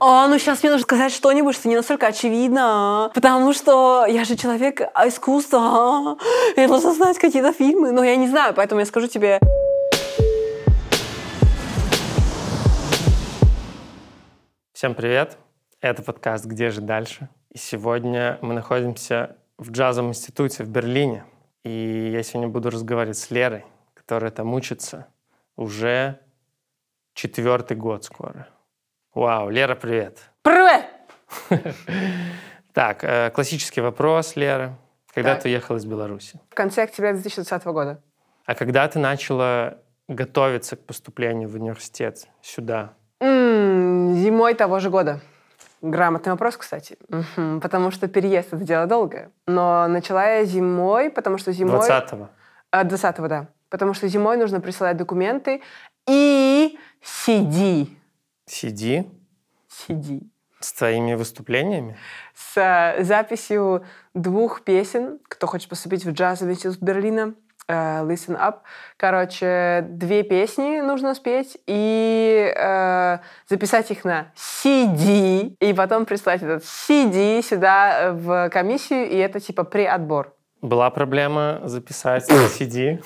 О, ну сейчас мне нужно сказать что-нибудь, что не настолько очевидно, потому что я же человек искусства, я должна знать какие-то фильмы, но я не знаю, поэтому я скажу тебе... Всем привет! Это подкаст «Где же дальше?» И сегодня мы находимся в джазовом институте в Берлине. И я сегодня буду разговаривать с Лерой, которая там учится уже четвертый год скоро. Вау, Лера, привет. Привет! Так, э, классический вопрос, Лера. Когда Так. ты уехала из Беларуси? В конце октября 2020 года. А когда ты начала готовиться к поступлению в университет сюда? Зимой того же года. Грамотный вопрос, кстати. Потому что переезд — это дело долгое. Но начала я зимой, потому что зимой... 20-го? А, 20-го, да. Потому что зимой нужно присылать документы и CD. CD CD. с твоими выступлениями? С э, записью двух песен. Кто хочет поступить в джазовый институт Берлина, э, Listen Up. Короче, две песни нужно спеть и э, записать их на CD. И потом прислать этот CD сюда э, в комиссию, и это типа преотбор. Была проблема записать CD?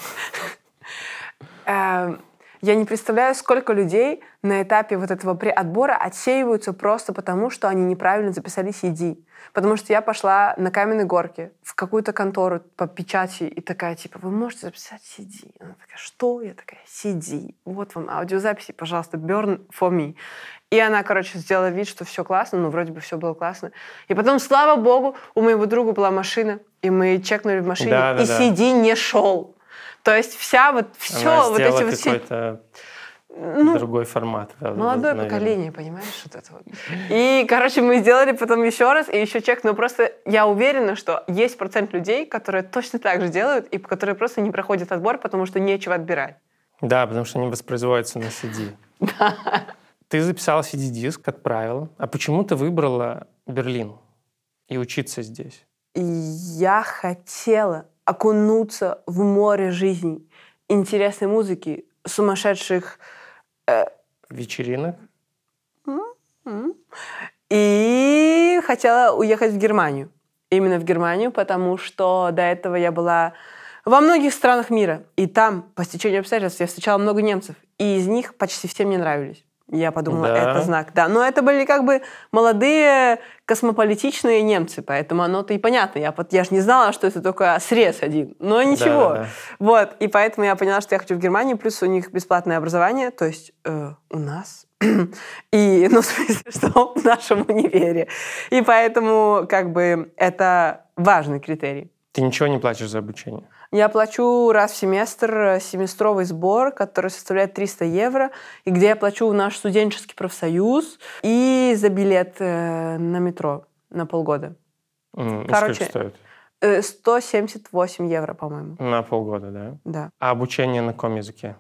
Я не представляю, сколько людей на этапе вот этого преотбора отсеиваются просто потому, что они неправильно записали CD. Потому что я пошла на каменной горке в какую-то контору по печати и такая, типа, вы можете записать CD? Она такая, что? Я такая, CD. Вот вам аудиозаписи, пожалуйста, burn for me. И она, короче, сделала вид, что все классно, ну, вроде бы все было классно. И потом, слава богу, у моего друга была машина, и мы чекнули в машине, Да, да, и да. CD не шел. То есть вся вот, все, Она вот эти вот все... Ну, другой формат. да, Молодое наверное. поколение, понимаешь, вот это вот. И, короче, мы сделали потом еще раз и еще чек, но просто я уверена, что есть процент людей, которые точно так же делают, и которые просто не проходят отбор, потому что нечего отбирать. Да, потому что они воспроизводятся на CD. Ты записала CD-диск, отправила. А почему ты выбрала Берлин и учиться здесь? Я хотела окунуться в море жизни, интересной музыки, сумасшедших Вечеринок? М. И хотела уехать в Германию. Именно в Германию, потому что до этого я была во многих странах мира. И там, по стечению обстоятельств, я встречала много немцев. И из них почти все мне нравились. Я подумала, Да. это знак. Да, но это были как бы молодые космополитичные немцы, поэтому оно-то и понятно. Я, я же не знала, что это только срез один. Но ничего. Да-да-да. Вот, и поэтому я поняла, что я хочу в Германию, плюс у них бесплатное образование, то есть э, у нас. И, ну, в смысле, что в нашем универе. И поэтому, как бы, это важный критерий. Ты ничего не платишь за обучение? Я плачу раз в семестр э, семестровый сбор, который составляет 300 евро, и где я плачу в наш студенческий профсоюз и за билет э, на метро на полгода. И Короче, сколько стоит? Э, 178 евро, по-моему. На полгода, да? Да, А обучение на каком языке?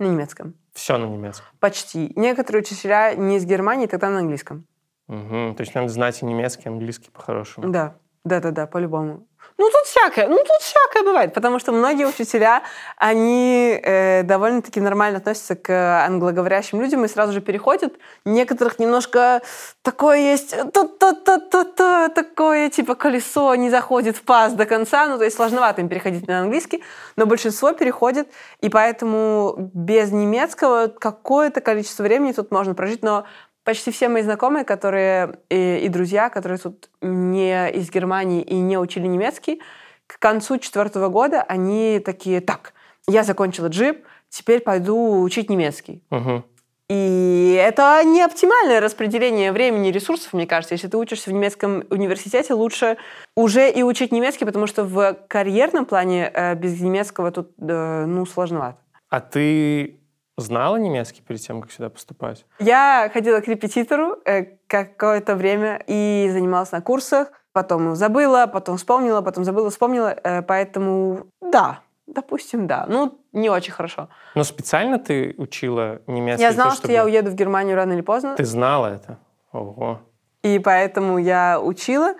на немецком. Все на немецком. Почти. Некоторые учителя не из Германии, тогда на английском. Мгм. То есть надо знать и немецкий, и английский по-хорошему. Да, да, да, да, по-любому. Ну, тут всякое, ну, тут всякое бывает, потому что многие учителя, они э, довольно-таки нормально относятся к англоговорящим людям и сразу же переходят. Некоторых немножко такое есть, та-та-та-та-та, такое, типа, колесо не заходит в паз до конца, ну, то есть сложновато им переходить на английский, но большинство переходит, и поэтому без немецкого какое-то количество времени тут можно прожить, но почти все мои знакомые, которые и, и друзья, которые тут не из Германии и не учили немецкий, к концу четвертого года они такие, так, я закончила джип, теперь пойду учить немецкий. Мгм. И это не оптимальное распределение времени и ресурсов, мне кажется. Если ты учишься в немецком университете, лучше уже и учить немецкий, потому что в карьерном плане э, без немецкого тут, э, ну, сложновато. А ты знала немецкий перед тем, как сюда поступать? Я ходила к репетитору э, какое-то время и занималась на курсах. Потом забыла, потом вспомнила, потом забыла, вспомнила. Э, поэтому да, допустим, да. Ну, не очень хорошо. Но специально ты учила немецкий? я знала, того, что я чтобы- уеду в Германию рано или поздно. Ты знала это? Ого. И поэтому я учила.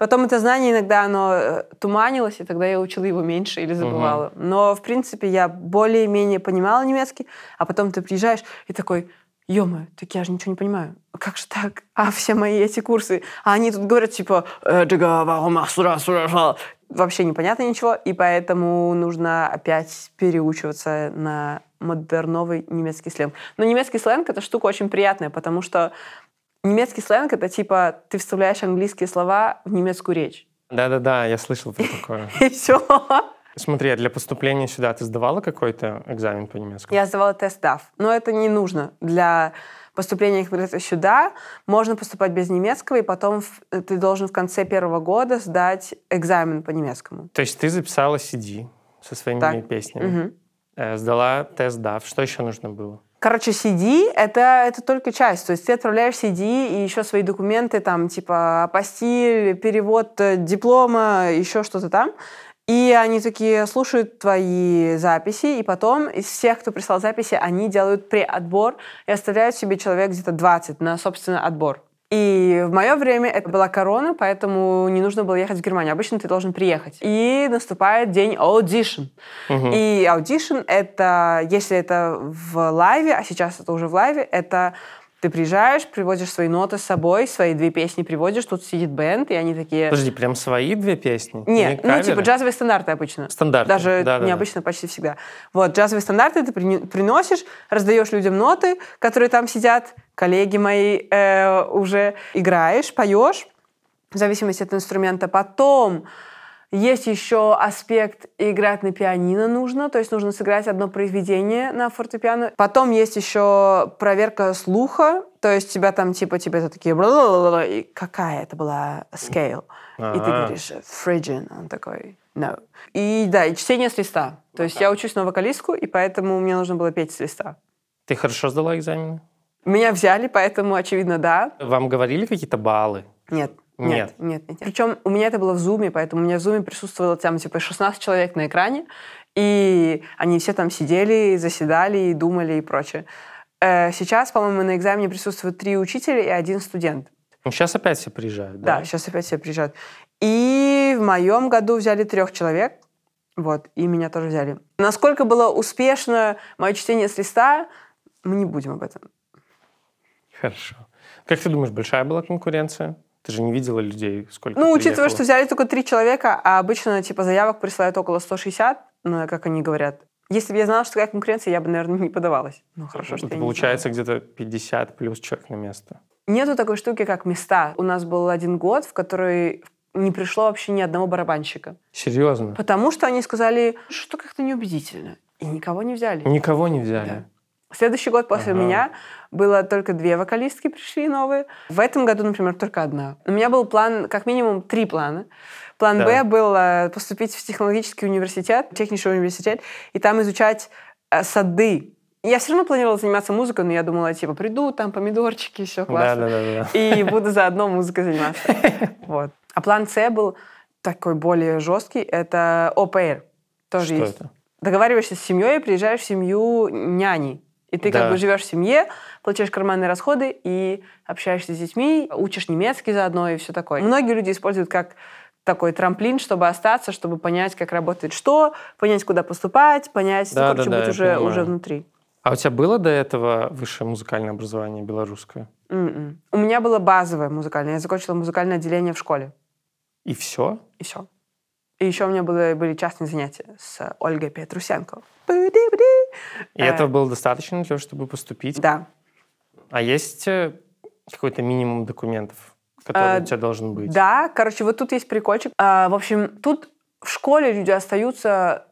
Потом это знание иногда оно э, туманилось, и тогда я учила его меньше или забывала. Но, в принципе, я более-менее понимала немецкий, а потом ты приезжаешь и такой, ё так я же ничего не понимаю. Как же так? А все мои эти курсы, а они тут говорят, типа, «Э, вообще непонятно ничего, и поэтому нужно опять переучиваться на модерновый немецкий сленг. Но немецкий сленг — это штука очень приятная, потому что немецкий сленг — это типа ты вставляешь английские слова в немецкую речь. Да-да-да, я слышал про такое. И все. Смотри, а для поступления сюда ты сдавала какой-то экзамен по немецкому? Я сдавала тест DAF, но это не нужно. Для поступления сюда можно поступать без немецкого, и потом ты должен в конце первого года сдать экзамен по немецкому. То есть ты записала CD со своими так. песнями, угу. сдала тест DAF. Что еще нужно было? Короче, CD это, это только часть. То есть ты отправляешь CD и еще свои документы, там, типа апостиль, перевод э, диплома, еще что-то там. И они такие слушают твои записи, и потом из всех, кто прислал записи, они делают преотбор и оставляют себе человек где-то 20 на, собственно, отбор. И в мое время это была корона, поэтому не нужно было ехать в Германию. Обычно ты должен приехать. И наступает день audition. Угу. И audition — это, если это в лайве, а сейчас это уже в лайве, это ты приезжаешь, приводишь свои ноты с собой, свои две песни приводишь, тут сидит бенд, и они такие... Подожди, прям свои две песни? Нет, не ну типа джазовые стандарты обычно. Стандарты, Даже да, необычно да. почти всегда. Вот, джазовые стандарты ты приносишь, раздаешь людям ноты, которые там сидят, коллеги мои э, уже играешь, поешь, в зависимости от инструмента. Потом есть еще аспект играть на пианино нужно, то есть нужно сыграть одно произведение на фортепиано. Потом есть еще проверка слуха, то есть тебя там типа тебе такие и какая это была scale, А-а-а. и ты говоришь Phrygian, он такой no. И да, и чтение с листа. То есть я учусь на вокалистку, и поэтому мне нужно было петь с листа. Ты хорошо сдала экзамены? Меня взяли, поэтому, очевидно, да. Вам говорили какие-то баллы? Нет. Нет. Нет, нет, нет. Причем у меня это было в зуме, поэтому у меня в зуме присутствовало там типа 16 человек на экране, и они все там сидели, заседали, и думали и прочее. Э, сейчас, по-моему, на экзамене присутствуют три учителя и один студент. Ну, сейчас опять все приезжают, да? Да, сейчас опять все приезжают. И в моем году взяли трех человек, вот, и меня тоже взяли. Насколько было успешно мое чтение с листа, мы не будем об этом. Хорошо. Как ты думаешь, большая была конкуренция? Ты же не видела людей, сколько Ну, учитывая, что взяли только три человека, а обычно типа заявок присылают около 160, ну, как они говорят. Если бы я знала, что такая конкуренция, я бы, наверное, не подавалась. Ну, хорошо, что Это получается где-то 50 плюс человек на место. Нету такой штуки, как места. У нас был один год, в который не пришло вообще ни одного барабанщика. Серьезно? Потому что они сказали, что как-то неубедительно. И никого не взяли. Никого не взяли? Да. Следующий год после ага. меня было только две вокалистки пришли новые. В этом году, например, только одна. У меня был план, как минимум, три плана. План да. Б был э, поступить в технологический университет, технический университет, и там изучать э, сады. Я все равно планировала заниматься музыкой, но я думала, типа, приду, там помидорчики, все классно. Да, да, да, да. И буду заодно музыкой заниматься. Вот. А план С был такой более жесткий. Это ОПР. Тоже Что есть. это? Договариваешься с семьей, приезжаешь в семью няни. И ты да. как бы живешь в семье, получаешь карманные расходы и общаешься с детьми, учишь немецкий заодно и все такое. Многие люди используют как такой трамплин, чтобы остаться, чтобы понять, как работает что, понять, куда поступать, понять, да, ну, короче, да, быть уже, уже внутри. А у тебя было до этого высшее музыкальное образование белорусское? Mm-mm. М-м. У меня было базовое музыкальное. Я закончила музыкальное отделение в школе. И все? И все. И еще у меня были, были частные занятия с Ольгой Петрусенко. И этого было достаточно для того, чтобы поступить? Да. А есть э, какой-то минимум документов, который а, у тебя должен быть? Да, короче, вот тут есть прикольчик. А, в общем, тут в школе люди остаются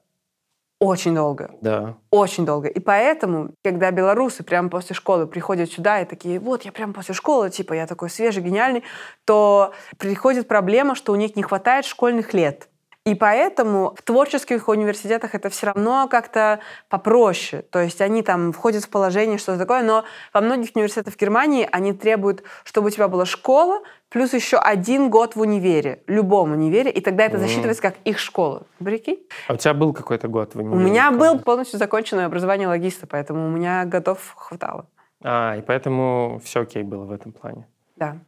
очень долго. Да. Очень долго. И поэтому, когда белорусы прямо после школы приходят сюда и такие, вот, я прямо после школы, типа, я такой свежий, гениальный, то приходит проблема, что у них не хватает школьных лет. И поэтому в творческих университетах это все равно как-то попроще. То есть они там входят в положение, что-то такое, но во многих университетах Германии они требуют, чтобы у тебя была школа, плюс еще один год в универе, любом универе, и тогда это засчитывается как их школа. Прикинь? А у тебя был какой-то год в универе? У меня был полностью законченное образование логиста, поэтому у меня готов хватало. А, и поэтому все окей было в этом плане. Да.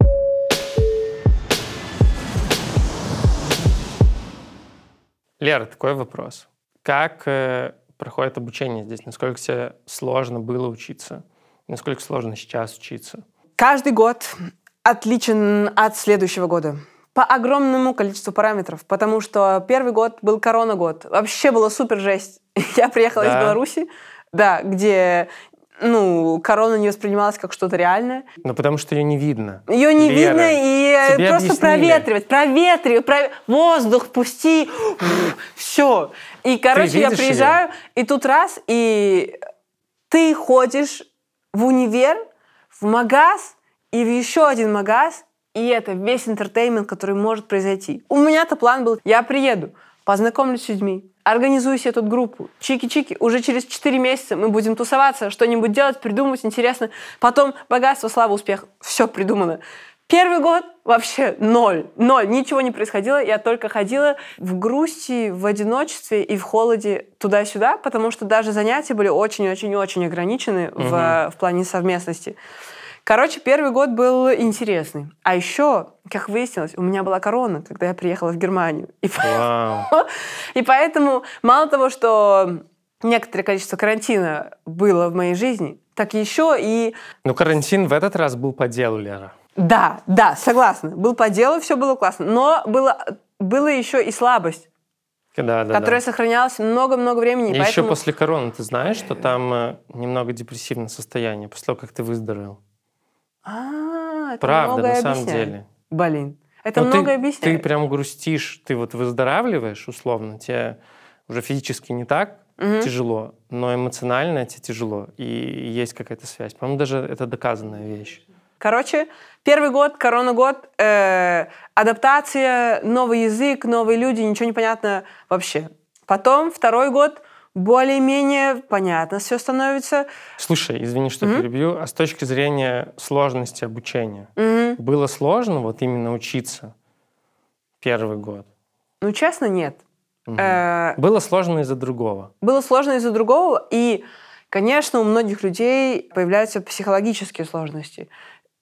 Лера, такой вопрос. Как э, проходит обучение здесь? Насколько тебе сложно было учиться Насколько сложно сейчас учиться? Каждый год отличен от следующего года по огромному количеству параметров, потому что первый год был корона-год. Вообще было супер жесть. Я приехала да. из Беларуси, да, где ну, корона не воспринималась как что-то реальное. Ну, потому что ее не видно. Ее не Лера, видно, и Тебе просто объяснили. проветривать, проветривать, пров... воздух пусти, все. И, короче, я приезжаю, ее? и тут раз, и ты ходишь в универ, в магаз, и в еще один магаз, и это весь интертеймент, который может произойти. У меня-то план был, я приеду, познакомлюсь с людьми, организую себе тут группу, чики-чики, уже через 4 месяца мы будем тусоваться, что-нибудь делать, придумывать интересно. Потом богатство, слава, успех, все придумано. Первый год вообще ноль, ноль, ничего не происходило. Я только ходила в грусти, в одиночестве и в холоде туда-сюда, потому что даже занятия были очень-очень-очень ограничены угу. в, в плане совместности. Короче, первый год был интересный. А еще, как выяснилось, у меня была корона, когда я приехала в Германию. И поэтому, и поэтому мало того, что некоторое количество карантина было в моей жизни, так еще и... Ну, карантин в этот раз был по делу, Лера. Да, да, согласна. Был по делу, все было классно. Но было, было еще и слабость. Да, да, которая да. сохранялась много-много времени. И поэтому... еще после короны, ты знаешь, что там э, немного депрессивное состояние после того, как ты выздоровел? А, это Правда, на самом объясняет. деле. Блин, это Но многое ты, объясняет. Ты прям грустишь, ты вот выздоравливаешь, условно, тебе уже физически не так угу. тяжело, но эмоционально тебе тяжело, и есть какая-то связь. По-моему, даже это доказанная вещь. Короче, первый год, корона-год, э, адаптация, новый язык, новые люди, ничего не понятно вообще. Потом второй год более-менее понятно все становится. Слушай, извини, что mm-hmm. перебью, а с точки зрения сложности обучения, mm-hmm. было сложно вот именно учиться первый год? Ну, честно, нет. Угу. Э- было сложно из-за другого. Было сложно из-за другого, и, конечно, у многих людей появляются психологические сложности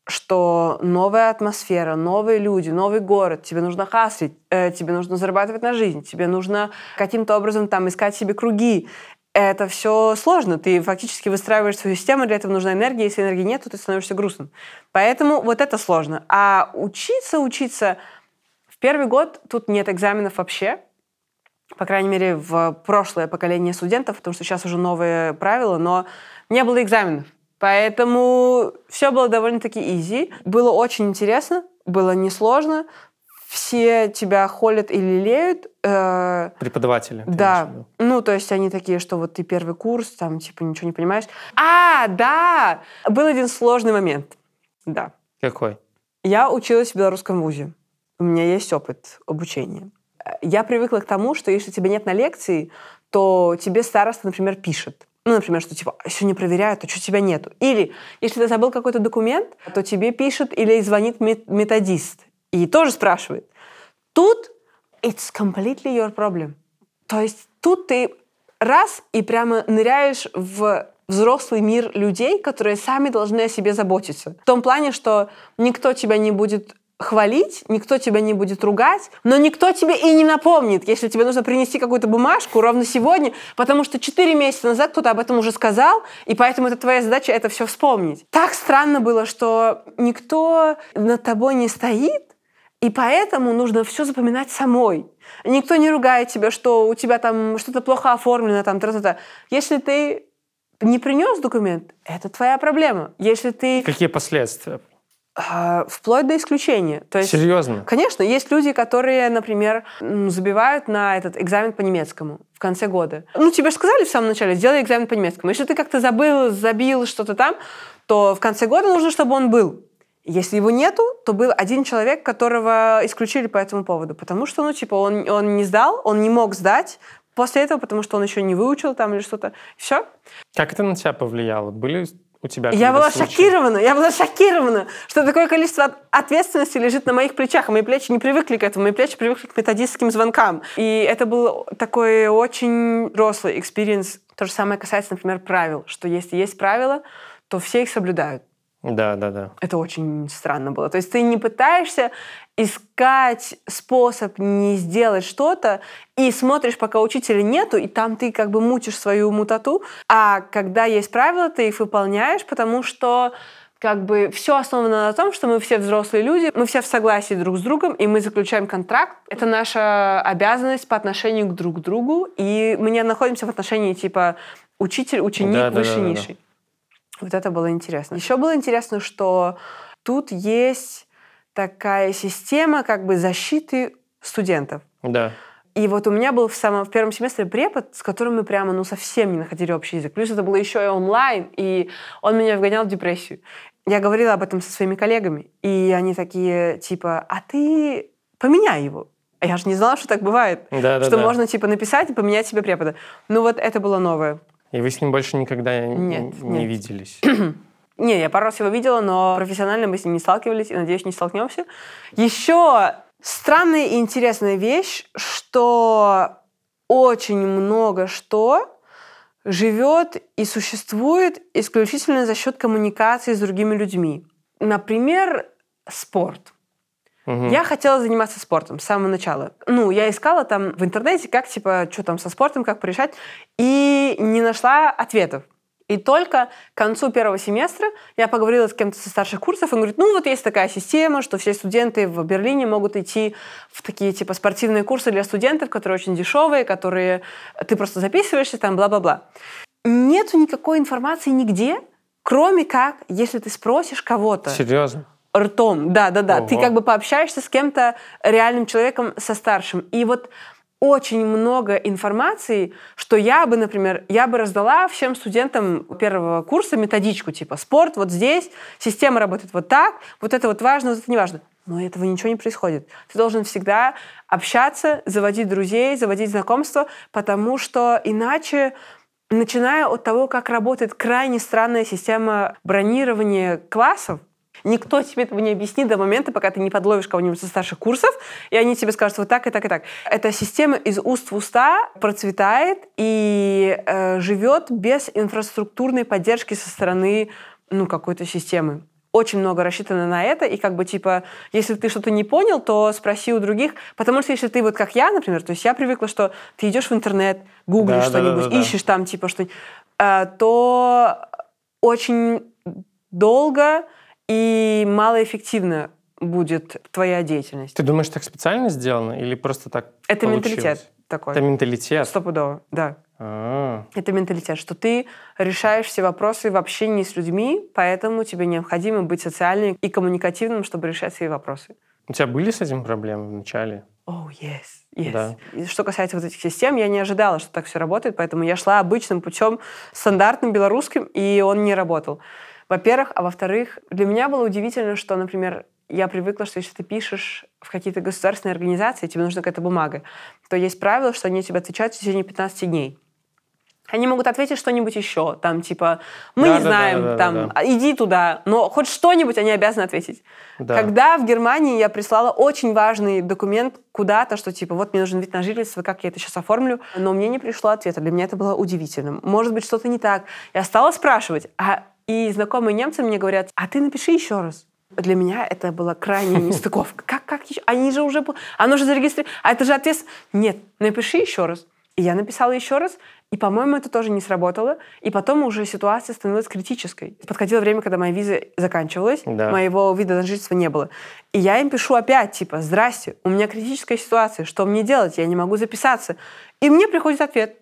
что новая атмосфера, новые люди, новый город, тебе нужно хаслить, э, тебе нужно зарабатывать на жизнь, тебе нужно каким-то образом там искать себе круги. Это все сложно. Ты фактически выстраиваешь свою систему, для этого нужна энергия. Если энергии нет, то ты становишься грустным. Поэтому вот это сложно. А учиться, учиться... В первый год тут нет экзаменов вообще. По крайней мере, в прошлое поколение студентов, потому что сейчас уже новые правила, но не было экзаменов. Поэтому все было довольно-таки изи. Было очень интересно, было несложно. Все тебя холят и лелеют. Э, Преподаватели. Да. Ну, то есть они такие, что вот ты первый курс, там, типа, ничего не понимаешь. А, да! Был один сложный момент. Да. Какой? Я училась в белорусском вузе. У меня есть опыт обучения. Я привыкла к тому, что если тебя нет на лекции, то тебе староста, например, пишет. Ну, например, что типа сегодня проверяют, а что тебя нету. Или если ты забыл какой-то документ, то тебе пишет или звонит методист и тоже спрашивает. Тут it's completely your problem. То есть тут ты раз и прямо ныряешь в взрослый мир людей, которые сами должны о себе заботиться. В том плане, что никто тебя не будет хвалить, никто тебя не будет ругать, но никто тебе и не напомнит, если тебе нужно принести какую-то бумажку ровно сегодня, потому что 4 месяца назад кто-то об этом уже сказал, и поэтому это твоя задача это все вспомнить. Так странно было, что никто над тобой не стоит, и поэтому нужно все запоминать самой. Никто не ругает тебя, что у тебя там что-то плохо оформлено, там, тра -та -та. Если ты не принес документ, это твоя проблема. Если ты... Какие последствия? А, вплоть до исключения. То есть, Серьезно? Конечно, есть люди, которые, например, забивают на этот экзамен по немецкому в конце года. Ну, тебе же сказали в самом начале, сделай экзамен по немецкому. Если ты как-то забыл, забил что-то там, то в конце года нужно, чтобы он был. Если его нету, то был один человек, которого исключили по этому поводу. Потому что, ну, типа, он, он не сдал, он не мог сдать после этого, потому что он еще не выучил там или что-то. Все. Как это на тебя повлияло? Были у тебя? Я была случаи? шокирована, я была шокирована, что такое количество ответственности лежит на моих плечах. Мои плечи не привыкли к этому, мои плечи привыкли к методистским звонкам. И это был такой очень взрослый experience. То же самое касается, например, правил, что если есть правила, то все их соблюдают. Да, да, да. Это очень странно было. То есть ты не пытаешься искать способ не сделать что-то и смотришь, пока учителя нету, и там ты как бы мутишь свою мутату. А когда есть правила, ты их выполняешь, потому что как бы все основано на том, что мы все взрослые люди, мы все в согласии друг с другом, и мы заключаем контракт. Это наша обязанность по отношению к друг другу, и мы не находимся в отношении типа учитель, ученик, Да, да, выше, да, да, да. низший. Вот это было интересно. Еще было интересно, что тут есть такая система как бы защиты студентов. Да. И вот у меня был в самом в первом семестре препод, с которым мы прямо ну совсем не находили общий язык. Плюс это было еще и онлайн, и он меня вгонял в депрессию. Я говорила об этом со своими коллегами, и они такие типа, а ты поменяй его. А я же не знала, что так бывает. Да, да, что да. можно типа написать и поменять себе препода. Ну вот это было новое. И вы с ним больше никогда Нет, не нет. виделись. Не, я пару раз его видела, но профессионально мы с ним не сталкивались, и, надеюсь, не столкнемся. Еще странная и интересная вещь, что очень много что живет и существует исключительно за счет коммуникации с другими людьми. Например, спорт. Мгм. Я хотела заниматься спортом с самого начала. Ну, я искала там в интернете, как, типа, что там со спортом, как порешать, и не нашла ответов. И только к концу первого семестра я поговорила с кем-то со старших курсов, и он говорит, ну вот есть такая система, что все студенты в Берлине могут идти в такие типа спортивные курсы для студентов, которые очень дешевые, которые ты просто записываешься, там бла-бла-бла. Нету никакой информации нигде, кроме как, если ты спросишь кого-то Серьезно? ртом. Да, да, да. Ты как бы пообщаешься с кем-то реальным человеком, со старшим. И вот очень много информации, что я бы, например, я бы раздала всем студентам первого курса методичку, типа спорт вот здесь, система работает вот так, вот это вот важно, вот это не важно. Но этого ничего не происходит. Ты должен всегда общаться, заводить друзей, заводить знакомства, потому что иначе начиная от того, как работает крайне странная система бронирования классов, Никто тебе этого не объяснит до момента, пока ты не подловишь кого-нибудь со старших курсов, и они тебе скажут вот так и так и так. Эта система из уст в уста процветает и э, живет без инфраструктурной поддержки со стороны ну, какой-то системы. Очень много рассчитано на это, и как бы типа, если ты что-то не понял, то спроси у других, потому что если ты вот как я, например, то есть я привыкла, что ты идешь в интернет, гуглишь Да, да, да, что-нибудь, да, да. ищешь там типа что то очень долго и малоэффективно будет твоя деятельность. Ты думаешь, так специально сделано или просто так Это получилось? менталитет такой. Это менталитет? Стопудово, да. А, Это менталитет, что ты решаешь все вопросы в общении с людьми, поэтому тебе необходимо быть социальным и коммуникативным, чтобы решать свои вопросы. У тебя были с этим проблемы в начале? Oh, yes, yes. Да. И что касается вот этих систем, я не ожидала, что так все работает, поэтому я шла обычным путем, стандартным белорусским, и он не работал. Во-первых, а во-вторых, для меня было удивительно, что, например, я привыкла, что если ты пишешь в какие-то государственные организации, тебе нужна какая-то бумага, то есть правило, что они тебе отвечают в течение 15 дней. Они могут ответить что-нибудь еще, там типа мы Да, не да, да, знаем, да, да, там да. «А, иди туда, но хоть что-нибудь они обязаны ответить. Да. Когда в Германии я прислала очень важный документ куда-то, что типа вот мне нужен вид на жительство, как я это сейчас оформлю, но мне не пришло ответа. Для меня это было удивительным. Может быть, что-то не так. Я стала спрашивать, а и знакомые немцы мне говорят, а ты напиши еще раз. Для меня это была крайняя нестыковка. Как, как еще? Они же уже... Оно же зарегистрировано. А это же ответственность. Нет, напиши еще раз. И я написала еще раз, и, по-моему, это тоже не сработало. И потом уже ситуация становилась критической. Подходило время, когда моя виза заканчивалась, Да. моего вида на жительство не было. И я им пишу опять, типа, здрасте, у меня критическая ситуация, что мне делать? Я не могу записаться. И мне приходит ответ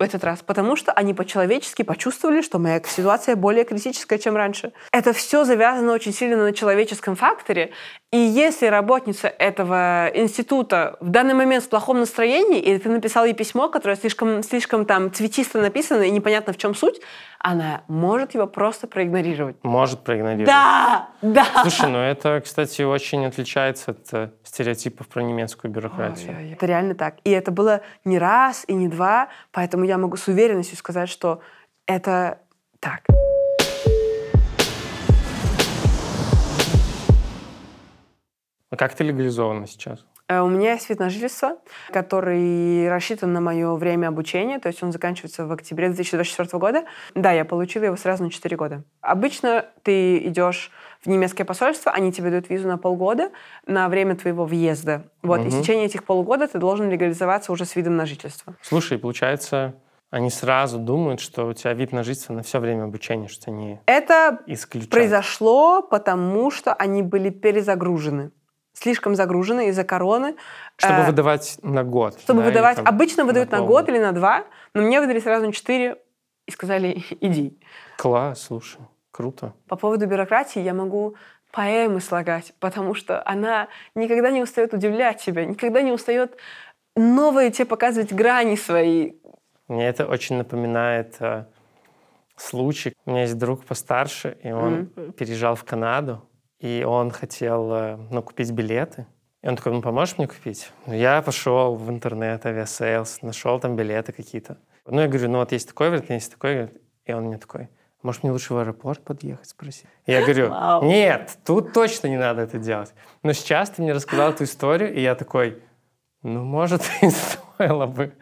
в этот раз, потому что они по-человечески почувствовали, что моя ситуация более критическая, чем раньше. Это все завязано очень сильно на человеческом факторе. И если работница этого института в данный момент в плохом настроении, или ты написал ей письмо, которое слишком, слишком там цветисто написано и непонятно в чем суть, она может его просто проигнорировать. Может проигнорировать. Да, да. Слушай, ну это, кстати, очень отличается от э, стереотипов про немецкую бюрократию. Ой-ой-ой. Это реально так. И это было не раз и не два, поэтому я могу с уверенностью сказать, что это так. А как ты легализована сейчас? Э, у меня есть вид на жительство, который рассчитан на мое время обучения, то есть он заканчивается в октябре 2024 года. Да, я получила его сразу на 4 года. Обычно ты идешь в немецкое посольство, они тебе дают визу на полгода на время твоего въезда. Вот, угу. и в течение этих полгода ты должен легализоваться уже с видом на жительство. Слушай, получается, они сразу думают, что у тебя вид на жительство на все время обучения, что они Это исключают. произошло, потому что они были перезагружены слишком загружены из-за короны. Чтобы э, выдавать на год. Чтобы да, выдавать. Там, обычно выдают на, на год или на два, но мне выдали сразу на четыре и сказали иди. Класс, слушай. Круто. По поводу бюрократии я могу поэмы слагать, потому что она никогда не устает удивлять тебя, никогда не устает новые тебе показывать грани свои. Мне это очень напоминает э, случай. У меня есть друг постарше, и он mm-hmm. переезжал в Канаду, и он хотел э, ну, купить билеты. И он такой, ну, поможешь мне купить? Ну, я пошел в интернет, Aviasales, нашел там билеты какие-то. Ну, я говорю, ну, вот есть такой вариант, есть такой. И он мне такой, может, мне лучше в аэропорт подъехать, спроси. Я говорю, нет, тут точно не надо это делать. Но сейчас ты мне рассказал эту историю, и я такой, ну, может, и стоило бы.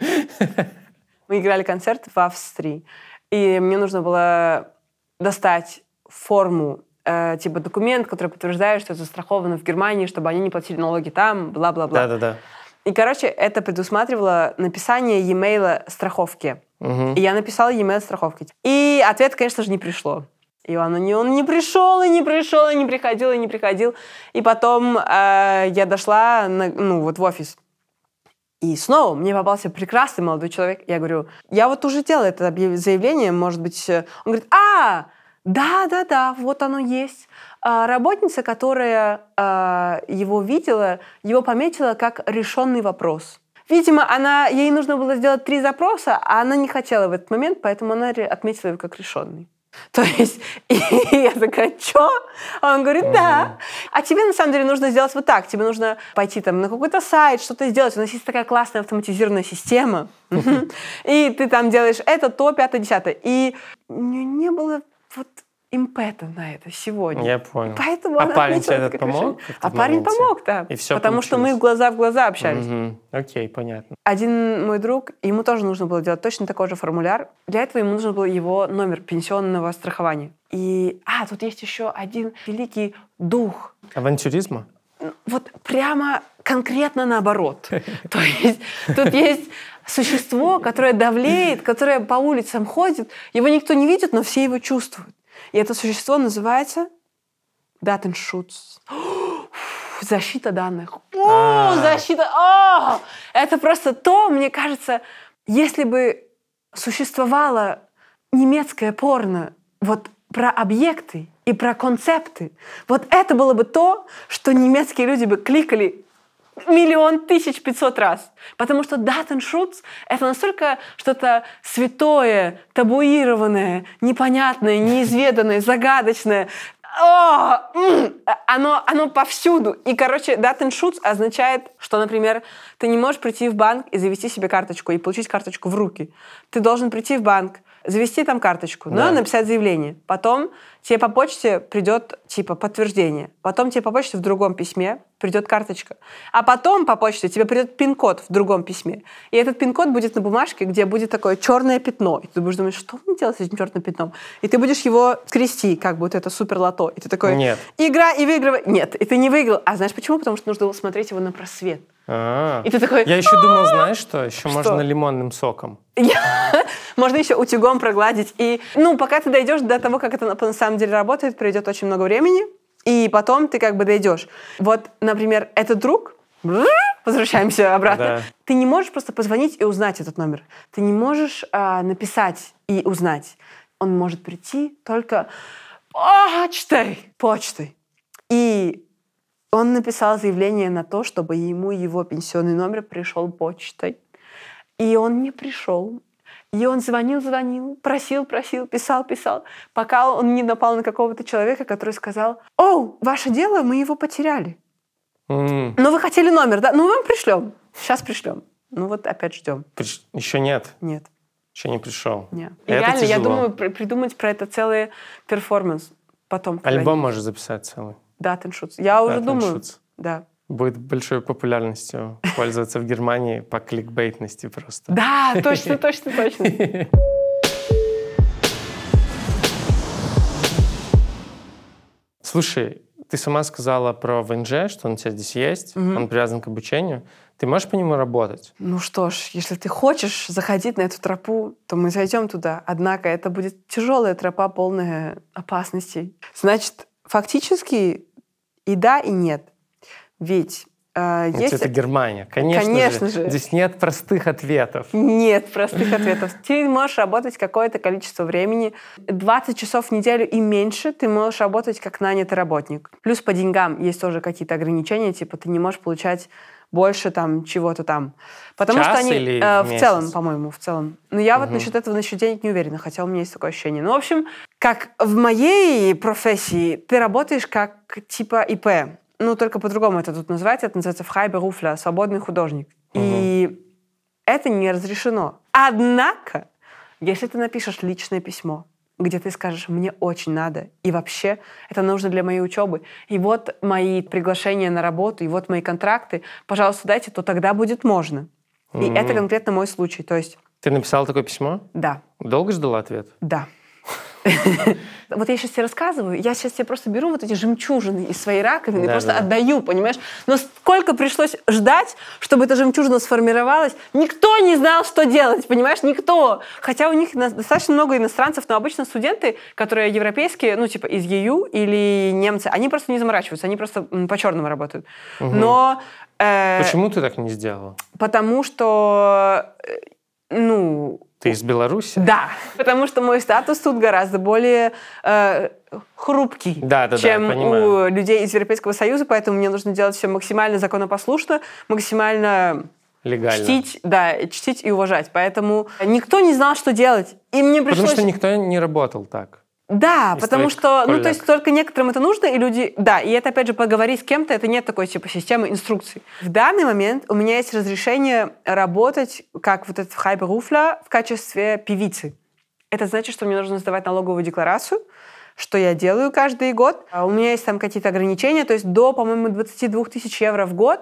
Мы играли концерт в Австрии, и мне нужно было достать форму, э, типа документ, который подтверждает, что это застраховано в Германии, чтобы они не платили налоги там, бла-бла-бла. Да-да-да. И, короче, это предусматривало написание e-mail страховки. Угу. И я написала e-mail страховки. И ответ, конечно же, не пришло. И он, не, он не пришел, и не пришел, и не приходил, и не приходил. И потом э, я дошла на, ну, вот в офис. И снова мне попался прекрасный молодой человек. Я говорю, я вот уже делала это заявление, может быть... Э, он говорит, а, да-да-да, вот оно есть. А, работница, которая а, его видела, его пометила как решенный вопрос. Видимо, она, ей нужно было сделать три запроса, а она не хотела в этот момент, поэтому она отметила его как решенный. То есть, и я такая, что? А он говорит, да. А тебе, на самом деле, нужно сделать вот так. Тебе нужно пойти там на какой-то сайт, что-то сделать. У нас есть такая классная автоматизированная система. И ты там делаешь это, то, пятое, десятое. И не было вот импета на это сегодня. Я понял. Поэтому а парень тебе этот помог? А парень помог, да. И все Потому получилось. что мы глаза в глаза общались. Угу. Окей, понятно. Один мой друг, ему тоже нужно было делать точно такой же формуляр. Для этого ему нужен был его номер пенсионного страхования. И, а, тут есть еще один великий дух. Авантюризма? Вот прямо конкретно наоборот. То есть тут есть существо, которое давлеет, которое по улицам ходит. Его никто не видит, но все его чувствуют. И это существо называется Datenschutz. Защита данных. О, а. защита! О! Это просто то, мне кажется, если бы существовало немецкое порно вот про объекты и про концепты, вот это было бы то, что немецкие люди бы кликали миллион тысяч пятьсот раз. Потому что Datenschutz — это настолько что-то святое, табуированное, непонятное, неизведанное, загадочное. О, оно, оно повсюду. И, короче, Datenschutz означает, что, например, ты не можешь прийти в банк и завести себе карточку и получить карточку в руки. Ты должен прийти в банк, завести там карточку, да. но написать заявление. Потом тебе по почте придет типа подтверждение. Потом тебе по почте в другом письме придет карточка. А потом по почте тебе придет пин-код в другом письме. И этот пин-код будет на бумажке, где будет такое черное пятно. И ты будешь думать, что мне делать с этим черным пятном? И ты будешь его скрести, как будто это супер лото. И ты такой, Нет. игра и выигрывай. Нет, и ты не выиграл. А знаешь почему? Потому что нужно было смотреть его на просвет. А-а-а. И ты такой... Я еще думал, знаешь что? Еще что? можно лимонным соком. Можно еще утюгом прогладить. И, ну, пока ты дойдешь до того, как это на самом деле работает, пройдет очень много времени, и потом ты как бы дойдешь. Вот, например, этот друг, возвращаемся обратно, да. ты не можешь просто позвонить и узнать этот номер. Ты не можешь а, написать и узнать. Он может прийти только почтой. Почтой. И он написал заявление на то, чтобы ему его пенсионный номер пришел почтой. И он не пришел. И он звонил, звонил, просил, просил, писал, писал, пока он не напал на какого-то человека, который сказал, «О, ваше дело, мы его потеряли». Mm. Ну, вы хотели номер, да? Ну, мы вам пришлем. Сейчас пришлем. Ну, вот опять ждем. Приш... Еще нет? Нет. Еще не пришел. Нет. И это реально, тяжело. я думаю, придумать про это целый перформанс потом. Альбом можешь записать целый. Да, Теншутс. Я уже думаю. Да. Будет большой популярностью пользоваться в Германии по кликбейтности просто. Да, точно, точно, точно. Слушай, ты сама сказала про ВНЖ, что он у тебя здесь есть, Мгм. он привязан к обучению. Ты можешь по нему работать? Ну что ж, если ты хочешь заходить на эту тропу, то мы зайдем туда. Однако это будет тяжелая тропа, полная опасностей. Значит, фактически и да, и нет. Ведь э, Ведь есть... это Германия, конечно, Конечно же. Здесь нет простых ответов. Нет простых ответов. Ты можешь работать какое-то количество времени, 20 часов в неделю и меньше ты можешь работать как нанятый работник. Плюс по деньгам есть тоже какие-то ограничения, типа ты не можешь получать больше там чего-то там. Потому час что они или э, в целом, по-моему, в целом. Но я вот Мгм. насчет этого насчет денег не уверена, хотя у меня есть такое ощущение. Ну, в общем, как в моей профессии, ты работаешь как типа ИП. Ну, только по-другому это тут называется. Это называется фрайберуфля, свободный художник. И это не разрешено. Однако, если ты напишешь личное письмо, где ты скажешь, мне очень надо, и вообще это нужно для моей учебы, и вот мои приглашения на работу, и вот мои контракты, пожалуйста, дайте, то тогда будет можно. И Мгм. это конкретно мой случай. То есть, Ты написала такое письмо? да, Долго ждала ответ? да. Вот я сейчас тебе рассказываю, я сейчас тебе просто беру вот эти жемчужины из своей раковины и просто да. отдаю, понимаешь? Но сколько пришлось ждать, чтобы эта жемчужина сформировалась, никто не знал, что делать, понимаешь? Никто. Хотя у них достаточно много иностранцев, но обычно студенты, которые европейские, ну, типа из ЕЮ или немцы, они просто не заморачиваются, они просто по-черному работают. Но... э, Почему ты так не сделала? Потому что, э, ну, Ты из Беларуси? да, потому что мой статус тут гораздо более э, хрупкий, Да, да, да, чем понимаю. у людей из Европейского Союза, поэтому мне нужно делать все максимально законопослушно, максимально Легально. чтить, да, чтить и уважать. Поэтому никто не знал, что делать. И мне пришлось... Потому что никто не работал так. Да, из потому что, ну, коллег. то есть только некоторым это нужно, и люди, да, и это, опять же, поговорить с кем-то, это нет такой, типа, системы инструкций. В данный момент у меня есть разрешение работать, как вот этот хайберуфля, в качестве певицы. Это значит, что мне нужно сдавать налоговую декларацию, что я делаю каждый год. А У меня есть там какие-то ограничения, то есть до, по-моему, 22 тысяч евро в год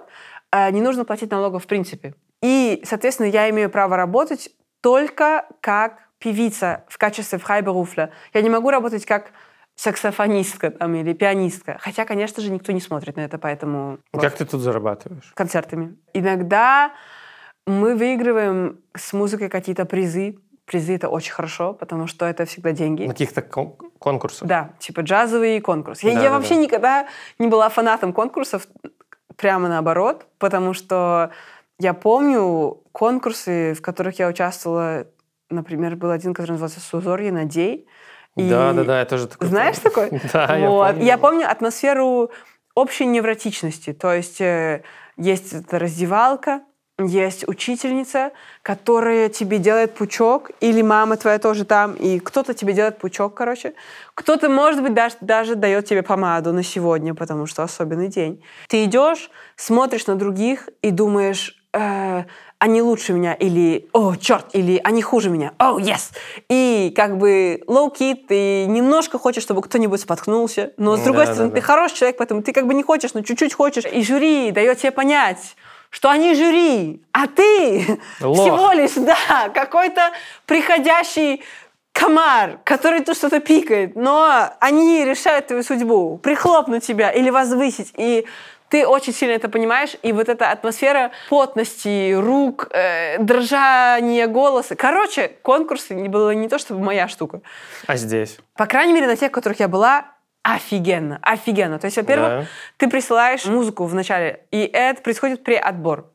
э, не нужно платить налогов в принципе. И, соответственно, я имею право работать только как певица в качестве фрайберуфля. Я не могу работать как саксофонистка там, или пианистка. Хотя, конечно же, никто не смотрит на это, поэтому... вот Как ты тут зарабатываешь? концертами. Иногда мы выигрываем с музыкой какие-то призы. Призы это очень хорошо, потому что это всегда деньги. На каких-то кон- конкурсах? Да, типа джазовый конкурс. Я, Да, я да, вообще да. никогда не была фанатом конкурсов, прямо наоборот, потому что я помню конкурсы, в которых я участвовала. Например, был один, который назывался «Сузорье надей». И Да, да, да, я тоже такой. Знаешь такой? Да, я помню. Я помню атмосферу общей невротичности. То есть э, есть эта раздевалка, есть учительница, которая тебе делает пучок, или мама твоя тоже там, и кто-то тебе делает пучок, короче. Кто-то, может быть, даже, даже дает тебе помаду на сегодня, потому что особенный день. Ты идешь, смотришь на других и думаешь, э, они лучше меня, или «О, черт!» или «Они хуже меня!» «О, yes!» И как бы low-key ты немножко хочешь, чтобы кто-нибудь споткнулся, но с другой Да, стороны, да, ты да. хороший человек, поэтому ты как бы не хочешь, но чуть-чуть хочешь. И жюри дает тебе понять, что они жюри, а ты Лох. всего лишь, да, какой-то приходящий комар, который тут что-то пикает, но они решают твою судьбу, прихлопнуть тебя или возвысить. И ты очень сильно это понимаешь, и вот эта атмосфера потности, рук, э, дрожания голоса. Короче, конкурсы не было не то чтобы моя штука. А здесь? По крайней мере, на тех, которых я была, офигенно, офигенно. То есть, во-первых, Да. ты присылаешь музыку в начале, и это происходит при отбор.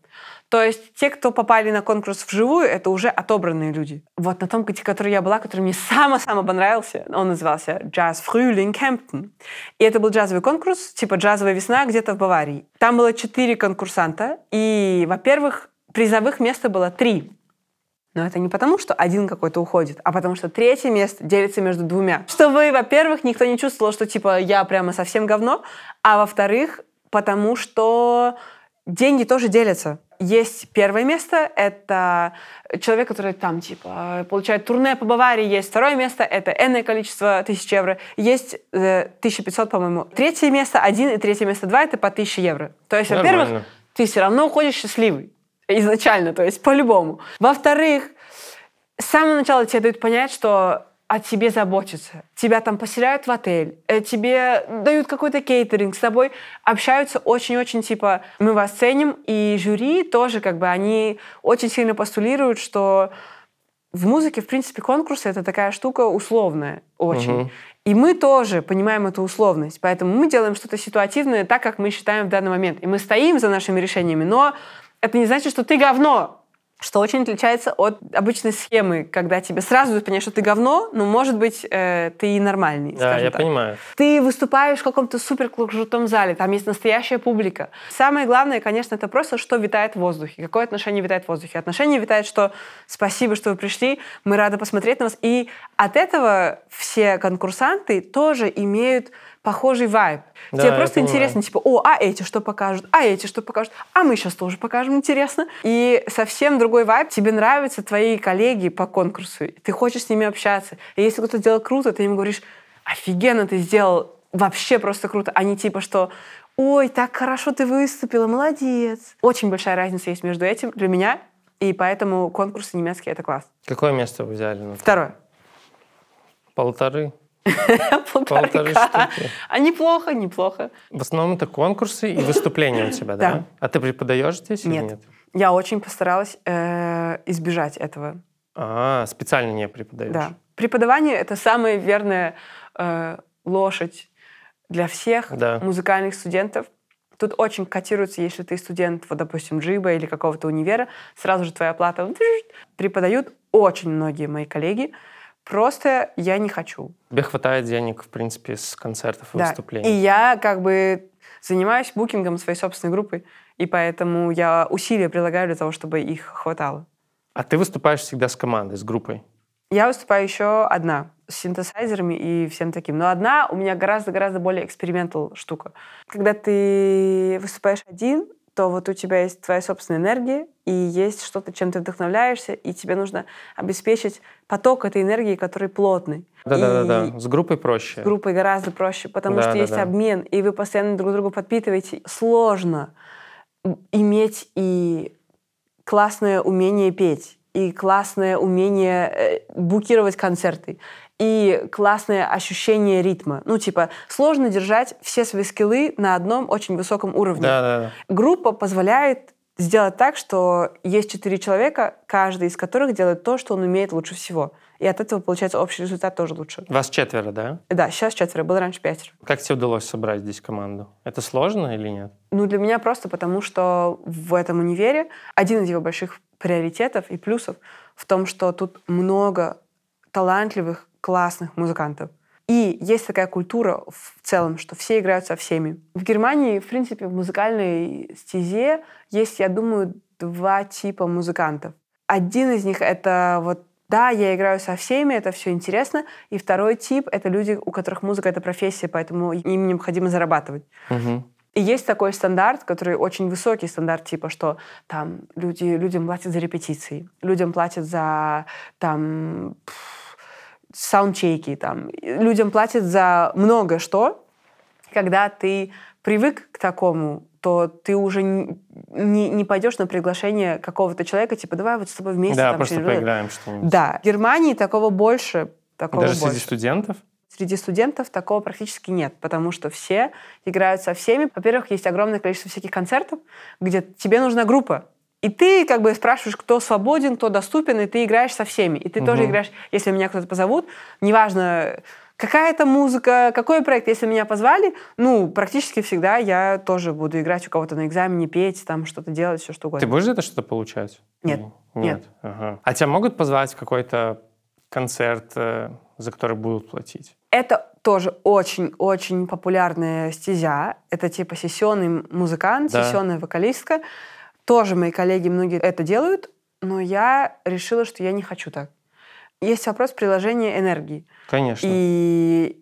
То есть те, кто попали на конкурс вживую, это уже отобранные люди. Вот на том, где- который я была, который мне самый-самый понравился, он назывался «Jazz Frühling Kempten». И это был джазовый конкурс, типа «Джазовая весна» где-то в Баварии. Там было четыре конкурсанта, и, во-первых, призовых места было три. Но это не потому, что один какой-то уходит, а потому что третье место делится между двумя. Чтобы, во-первых, никто не чувствовал, что типа я прямо совсем говно, а во-вторых, потому что деньги тоже делятся. Есть первое место, это человек, который там, типа, получает турне по Баварии. Есть второе место, это энное количество тысяч евро. Есть э, 1500, по-моему. Третье место один и третье место два, это по 1000 евро. То есть, во-первых, ты все равно уходишь счастливый. Изначально, то есть по-любому. Во-вторых, с самого начала тебе дают понять, что о тебе заботятся. Тебя там поселяют в отель, э, тебе дают какой-то кейтеринг, с тобой общаются очень-очень, типа, мы вас ценим, и жюри тоже, как бы, они очень сильно постулируют, что в музыке, в принципе, конкурсы — это такая штука условная очень. Мгм. И мы тоже понимаем эту условность, поэтому мы делаем что-то ситуативное так, как мы считаем в данный момент. И мы стоим за нашими решениями, но это не значит, что ты говно, что очень отличается от обычной схемы, когда тебе сразу понять, что ты говно, но, может быть, э, ты и нормальный, Да, я так. понимаю. Ты выступаешь в каком-то супер крутом зале, там есть настоящая публика. Самое главное, конечно, это просто, что витает в воздухе. Какое отношение витает в воздухе? Отношение витает, что спасибо, что вы пришли, мы рады посмотреть на вас. И от этого все конкурсанты тоже имеют похожий вайб. Да, Тебе просто понимаю. интересно, типа, о, а эти что покажут, а эти что покажут, а мы сейчас тоже покажем, интересно. И совсем другой вайб. Тебе нравятся твои коллеги по конкурсу, ты хочешь с ними общаться. И если кто-то делал круто, ты им говоришь, офигенно ты сделал, вообще просто круто. А не типа, что ой, так хорошо ты выступила, молодец. Очень большая разница есть между этим для меня, и поэтому конкурсы немецкие — это класс. Какое место вы взяли? Ну, Второе. Полторы. Полтора Полторы штуки. А неплохо, неплохо. В основном это конкурсы и выступления у тебя, да? А ты преподаешь здесь или Нет. Я очень постаралась э, избежать этого. А, специально не преподаешь? Да. Преподавание — это самая верная э, лошадь для всех музыкальных студентов. Тут очень котируется, если ты студент, вот, допустим, джиба или какого-то универа, сразу же твоя оплата преподают очень многие мои коллеги. Просто я не хочу. Тебе хватает денег, в принципе, с концертов и Да. выступлений? И я как бы занимаюсь букингом своей собственной группы, и поэтому я усилия прилагаю для того, чтобы их хватало. А ты выступаешь всегда с командой, с группой? Я выступаю еще одна, с синтезайзерами и всем таким. Но одна у меня гораздо-гораздо более экспериментал штука. Когда ты выступаешь один, то вот у тебя есть твоя собственная энергия, и есть что-то, чем ты вдохновляешься, и тебе нужно обеспечить поток этой энергии, который плотный. Да-да-да. С группой проще. с группой гораздо проще, потому Да, что да, есть да. обмен, и вы постоянно друг друга подпитываете. Сложно иметь и классное умение петь, и классное умение э, букировать концерты, и классное ощущение ритма. Ну, типа, сложно держать все свои скиллы на одном очень высоком уровне. Да-да-да. Группа позволяет сделать так, что есть четыре человека, каждый из которых делает то, что он умеет лучше всего. И от этого получается общий результат тоже лучше. Вас четверо, да? Да, сейчас четверо, было раньше пятеро. Как тебе удалось собрать здесь команду? Это сложно или нет? Ну, для меня просто потому, что в этом универе один из его больших приоритетов и плюсов в том, что тут много талантливых, классных музыкантов. И есть такая культура в целом, что все играют со всеми. В Германии, в принципе, в музыкальной стезе есть, я думаю, два типа музыкантов. Один из них — это вот да, я играю со всеми, это все интересно. И второй тип — это люди, у которых музыка — это профессия, поэтому им необходимо зарабатывать. Мгм. И есть такой стандарт, который очень высокий стандарт, типа, что там люди, людям платят за репетиции, людям платят за там саундчеки, там, людям платят за много что. Когда ты привык к такому, то ты уже не, не, не пойдешь на приглашение какого-то человека, типа, давай вот с тобой вместе. Да, там, просто что-нибудь». поиграем что-нибудь. Да. В Германии такого больше. Такого Даже больше. среди студентов? Среди студентов такого практически нет, потому что все играют со всеми. Во-первых, есть огромное количество всяких концертов, где тебе нужна группа. И ты как бы спрашиваешь, кто свободен, кто доступен, и ты играешь со всеми. И ты тоже Мгм. играешь, если меня кто-то позовут, неважно, какая это музыка, какой проект, если меня позвали, ну, практически всегда я тоже буду играть у кого-то на экзамене, петь, там что-то делать, все что угодно. Ты будешь за это что-то получать? Нет. Или- Нет. Ага. А тебя могут позвать в какой-то концерт, э, за который будут платить? Это тоже очень-очень популярная стезя. Это типа сессионный музыкант, Да. сессионная вокалистка. Тоже мои коллеги многие это делают, но я решила, что я не хочу так. Есть вопрос приложения энергии. Конечно. И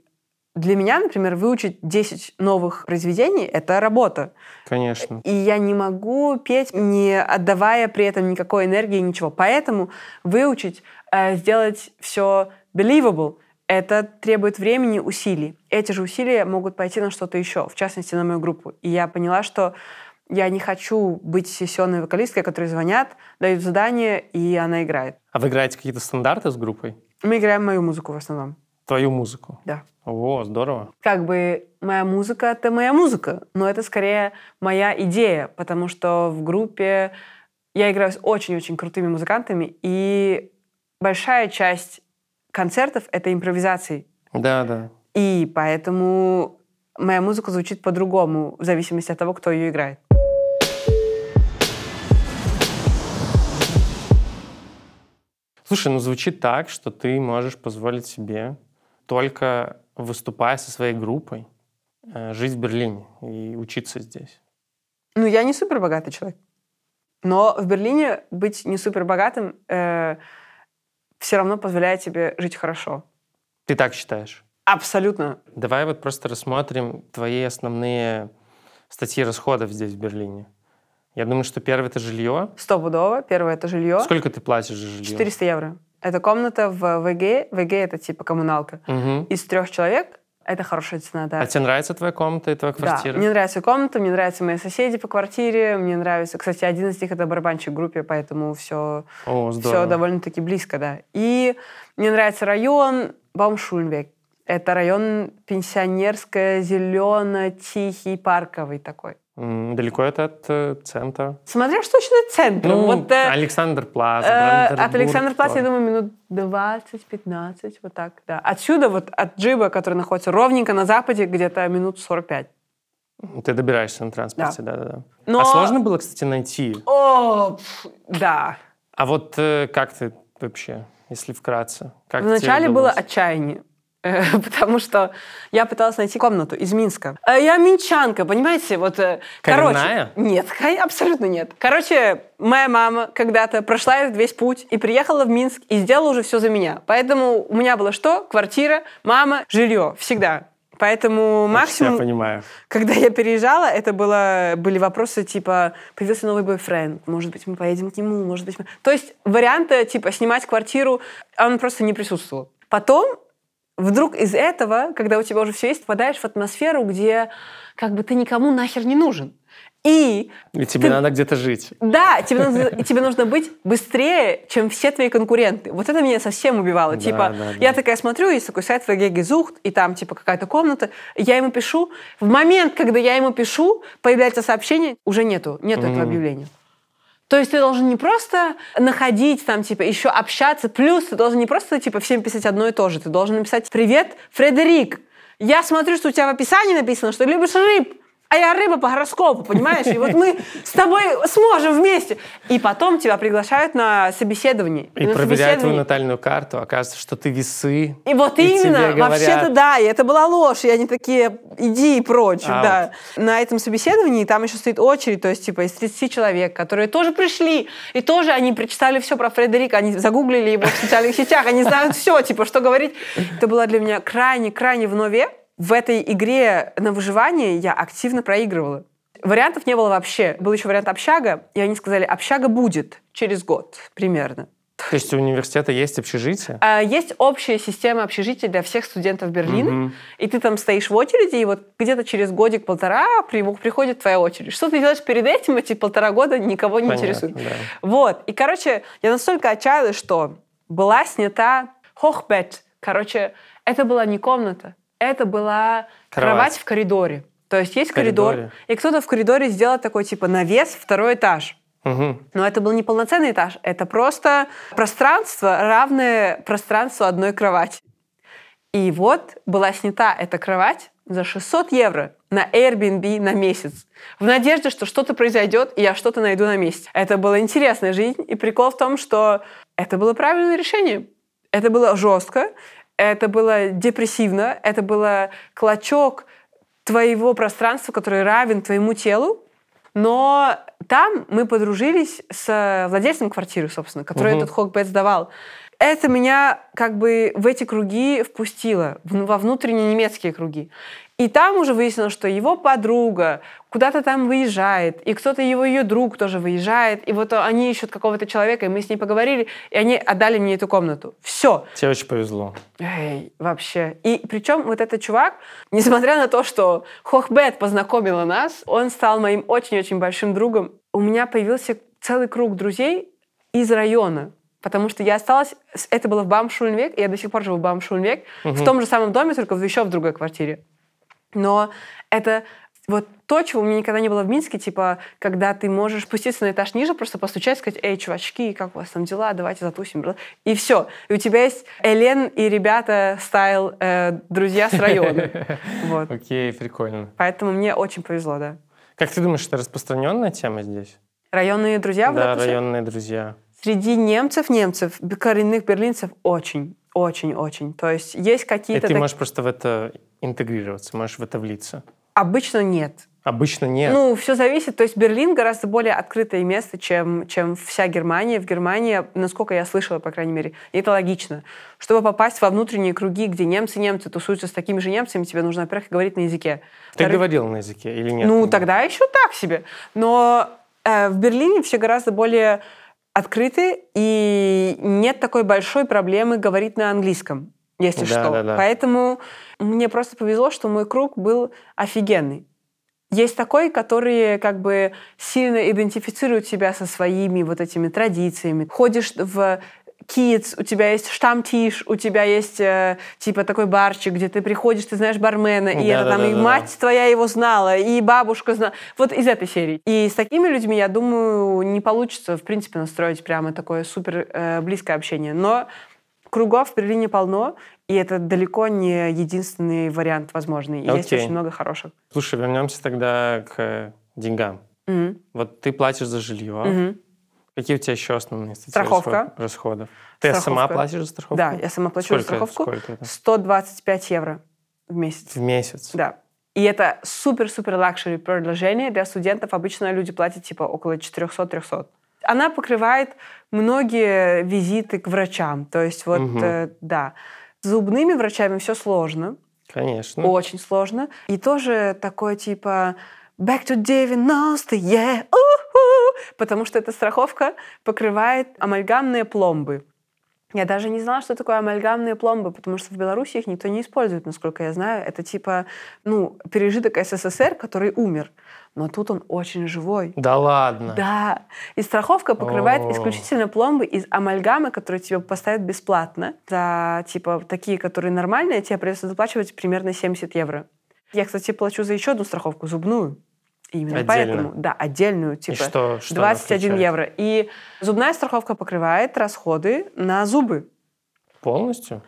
Для меня, например, выучить 10 новых произведений — это работа. Конечно. И я не могу петь, не отдавая при этом никакой энергии, ничего. Поэтому выучить, э, сделать все believable — это требует времени, усилий. Эти же усилия могут пойти на что-то еще, в частности, на мою группу. И я поняла, что я не хочу быть сессионной вокалисткой, которые звонят, дают задание, и она играет. А вы играете какие-то стандарты с группой? Мы играем мою музыку в основном. Твою музыку? Да. О, здорово. Как бы моя музыка — это моя музыка, но это скорее моя идея, потому что в группе я играю с очень-очень крутыми музыкантами, и большая часть концертов — это импровизации. Да, да. И поэтому моя музыка звучит по-другому, в зависимости от того, кто ее играет. Слушай, ну звучит так, что ты можешь позволить себе только выступая со своей группой э, жить в Берлине и учиться здесь. Ну, я не супер богатый человек. Но в Берлине быть не супер богатым э, все равно позволяет тебе жить хорошо. Ты так считаешь? Абсолютно. Давай вот просто рассмотрим твои основные статьи расходов здесь, в Берлине. Я думаю, что первое это жилье. Стопудово. Первое это жилье. Сколько ты платишь за жилье? 400 евро. Это комната в ВГ. ВГ это типа коммуналка. Мгм. Из трех человек это хорошая цена, да. А тебе нравится твоя комната и твоя квартира? Да, мне нравится комната, мне нравятся мои соседи по квартире, мне нравится... Кстати, один из них — это барабанщик в группе, поэтому все, О, все довольно-таки близко, да. И мне нравится район Баумшульнвек. Это район пенсионерская, зелено, тихий, парковый такой. Далеко это от э, центра? Смотря что точно центр. Ну, вот, э, Александр Плац, э, от Бранденбург Александра Плаца, я думаю, минут 20-15, вот так, да. Отсюда, вот от Джиба, который находится ровненько на западе, где-то минут 45. Ты добираешься на транспорте, да-да-да. Но- А сложно было, кстати, найти? О, пф, да. А вот э, как ты вообще, если вкратце? Как Вначале было отчаяние. Потому что я пыталась найти комнату из Минска. Э, Я минчанка, понимаете? Вот, э, Коренная? короче, нет, абсолютно нет. Короче, моя мама когда-то прошла этот весь путь и приехала в Минск и сделала уже все за меня. Поэтому у меня было что? Квартира, мама, жилье. Всегда. Поэтому Я максимум, понимаю. когда я переезжала, это было, были вопросы типа «появился новый бойфренд, может быть, мы поедем к нему, может быть...» мы...» То есть варианты типа снимать квартиру, он просто не присутствовал. Потом вдруг из этого, когда у тебя уже все есть, попадаешь в атмосферу, где как бы ты никому нахер не нужен. И И тебе Ты- надо где-то жить. да, тебе нужно, и тебе нужно быть быстрее, чем все твои конкуренты. Вот это меня совсем убивало. Да, типа, да, да. я такая смотрю, есть такой сайт Вагегезухт, и там типа какая-то комната, я ему пишу. В момент, когда я ему пишу, появляется сообщение, уже нету, нету этого Мгм. объявления. То есть ты должен не просто находить там, типа, еще общаться, плюс ты должен не просто, типа, всем писать одно и то же, ты должен написать «Привет, Фредерик, я смотрю, что у тебя в описании написано, что любишь рыб, а я рыба по гороскопу, понимаешь? И вот мы с тобой сможем вместе. И потом тебя приглашают на собеседование. И на проверяют твою натальную карту, оказывается, что ты весы. и вот И именно, вообще-то да, и это была ложь, и они такие, иди и прочь, да. На этом собеседовании там еще стоит очередь, то есть типа из 30 человек, которые тоже пришли, и тоже они прочитали все про Фредерика, они загуглили его в социальных сетях, они знают все, типа, что говорить. Это было для меня крайне-крайне в нове. В этой игре на выживание я активно проигрывала. Вариантов не было вообще. Был еще вариант общага, и они сказали, общага будет через год примерно. То есть у университета есть общежитие? А, Есть общая система общежития для всех студентов Берлина, Мгм. и ты там стоишь в очереди, и вот где-то через годик-полтора при- приходит твоя очередь. Что ты делаешь перед этим, эти полтора года никого не Понятно, интересует. да. Вот. И, короче, я настолько отчаялась, что была снята хохбет. Короче, это была не комната, это была кровать, Кровать. в коридоре. То есть есть В коридоре. коридор, и кто-то в коридоре сделал такой типа навес, второй этаж. Мгм. Но это был не полноценный этаж, это просто пространство, равное пространству одной кровати. И вот была снята эта кровать за 600 евро на Airbnb на месяц. В надежде, что что-то произойдет, и я что-то найду на месте. Это была интересная жизнь. И прикол в том, что это было правильное решение. Это было жестко, это было депрессивно, это было клочок твоего пространства, который равен твоему телу, но там мы подружились с владельцем квартиры, собственно, который Мгм. этот хокбет сдавал. Это меня как бы в эти круги впустило, во внутренние немецкие круги. И там уже выяснилось, что его подруга куда-то там выезжает, и кто-то его ее друг тоже выезжает, и вот они ищут какого-то человека, и мы с ней поговорили, и они отдали мне эту комнату. Все. Тебе очень повезло. Эй, вообще. И причем вот этот чувак, несмотря на то, что Хохбет познакомила нас, он стал моим очень-очень большим другом. У меня появился целый круг друзей из района. Потому что я осталась... Это было в Бамшульнвек, и я до сих пор живу в Бамшульнвек, в Мгм. том же самом доме, только в- еще в другой квартире. Но это вот то, чего у меня никогда не было в Минске, типа, когда ты можешь спуститься на этаж ниже, просто постучать, сказать, эй, чувачки, как у вас там дела, давайте затусим. бла». И все. И у тебя есть Элен и ребята стайл э, друзья с района. Вот. Окей, прикольно. Поэтому мне очень повезло, да. Как ты думаешь, это распространенная тема здесь? Районные друзья, да, районные друзья. Среди немцев, немцев, коренных берлинцев очень, очень, очень. То есть есть И какие-то... ты так- можешь просто в это интегрироваться, можешь в это влиться. Обычно нет. Обычно нет. Ну, все зависит. То есть Берлин гораздо более открытое место, чем, чем вся Германия. В Германии, насколько я слышала, по крайней мере, и это логично. Чтобы попасть во внутренние круги, где немцы-немцы тусуются с такими же немцами, тебе нужно, во-первых, говорить на языке. ты Во-вторых, говорил на языке или нет? Ну, тогда? тогда еще так себе. Но э, в Берлине все гораздо более открыты, и нет такой большой проблемы говорить на английском, если Да, что. да, да. Поэтому мне просто повезло, что мой круг был офигенный. Есть такой, который как бы сильно идентифицирует себя со своими вот этими традициями. Ходишь в Kids, у тебя есть штамтиш, у тебя есть э, типа такой барчик, где ты приходишь, ты знаешь бармена, и это там и Да-да-да-да-да. мать твоя его знала, и бабушка знала. Вот из этой серии. И с такими людьми, я думаю, не получится, в принципе, настроить прямо такое супер э, близкое общение. Но кругов в Берлине полно, и это далеко не единственный вариант возможный. И Есть очень много хороших. Слушай, вернемся тогда к деньгам. Мгм. Вот ты платишь за жилье. Мгм. Какие у тебя еще основные статьи Страховка. расход- расходов? Ты сама Страховка. платишь за страховку? Да, я сама плачу Сколько за страховку. Сколько это? 125 евро в месяц. В месяц? Да. И это супер-супер luxury предложение. Для студентов обычно люди платят типа около 400-300. Она покрывает многие визиты к врачам. То есть вот, Мгм. э, да. С зубными врачами все сложно. Конечно. Очень сложно. И тоже такое типа back to 90 yeah, уху, потому что эта страховка покрывает амальгамные пломбы. Я даже не знала, что такое амальгамные пломбы, потому что в Беларуси их никто не использует, насколько я знаю. Это типа, ну, пережиток СССР, который умер. Но тут он очень живой. Да ладно. Да. И страховка покрывает О. исключительно пломбы из амальгамы, которые тебе поставят бесплатно. За, типа, такие, которые нормальные, тебе придется заплачивать примерно 70 евро. Я, кстати, плачу за еще одну страховку, зубную. И Именно Отдельно? поэтому, да, отдельную, И типа, что, что она 21 включает? евро. И зубная страховка покрывает расходы на зубы. Полностью?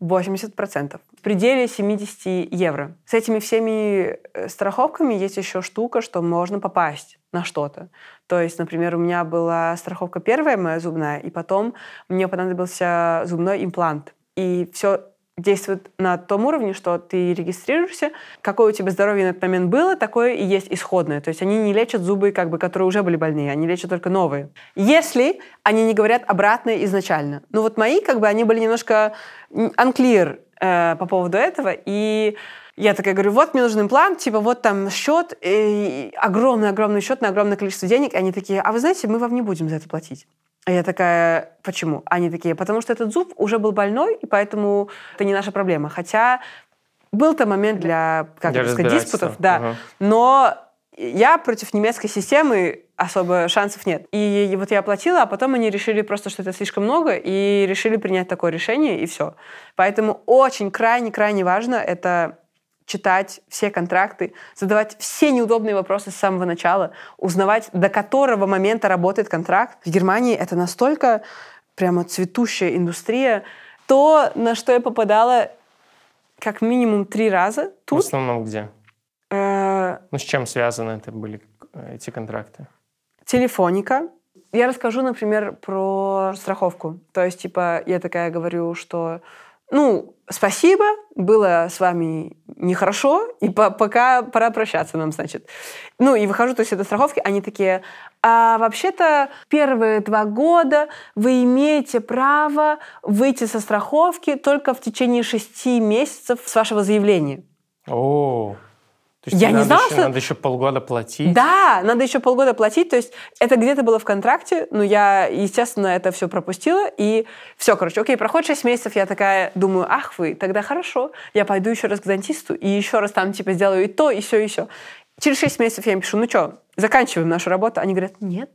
80%. В пределе 70 евро. С этими всеми э, страховками есть еще штука, что можно попасть на что-то. То есть, например, у меня была страховка первая моя зубная, и потом мне понадобился зубной имплант. И все действует на том уровне, что ты регистрируешься, какое у тебя здоровье на этот момент было, такое и есть исходное. То есть они не лечат зубы, как бы, которые уже были больные, они лечат только новые. Если они не говорят обратное изначально. Ну вот мои, как бы, они были немножко unclear э, по поводу этого, и я такая говорю, вот мне нужен имплант, типа вот там счет, и огромный-огромный счет на огромное количество денег. Они такие, а вы знаете, мы вам не будем за это платить. А я такая, почему? Они такие, потому что этот зуб уже был больной, и поэтому это не наша проблема. Хотя был-то момент для, как Для сказать, диспутов, да. Ага. Но я против немецкой системы особо шансов нет. И, и вот я оплатила, а потом они решили просто, что это слишком много, и решили принять такое решение, и все. Поэтому очень крайне-крайне важно это читать все контракты, задавать все неудобные вопросы с самого начала, узнавать, до которого момента работает контракт. В Германии это настолько прямо цветущая индустрия. То, на что я попадала как минимум три раза В тут, основном где? э, Ну, с чем связаны это были э, эти контракты? телефоника. Я расскажу, например, про страховку. То есть, типа, я такая говорю, что ну, спасибо, было с вами нехорошо, и по пока пора прощаться нам, значит. Ну, и выхожу, то есть это страховки, они такие, а вообще-то первые два года вы имеете право выйти со страховки только в течение шести месяцев с вашего заявления. О, то есть Я не надо знала, еще, что- Надо еще полгода платить? Да, надо еще полгода платить, то есть это где-то было в контракте, но я, естественно, это все пропустила, и все, короче, окей, проходит 6 месяцев, я такая думаю, ах вы, тогда хорошо, я пойду еще раз к дантисту, и еще раз там, типа, сделаю и то, и все, и все. Через 6 месяцев я им пишу, ну что, заканчиваем нашу работу, они говорят, нет,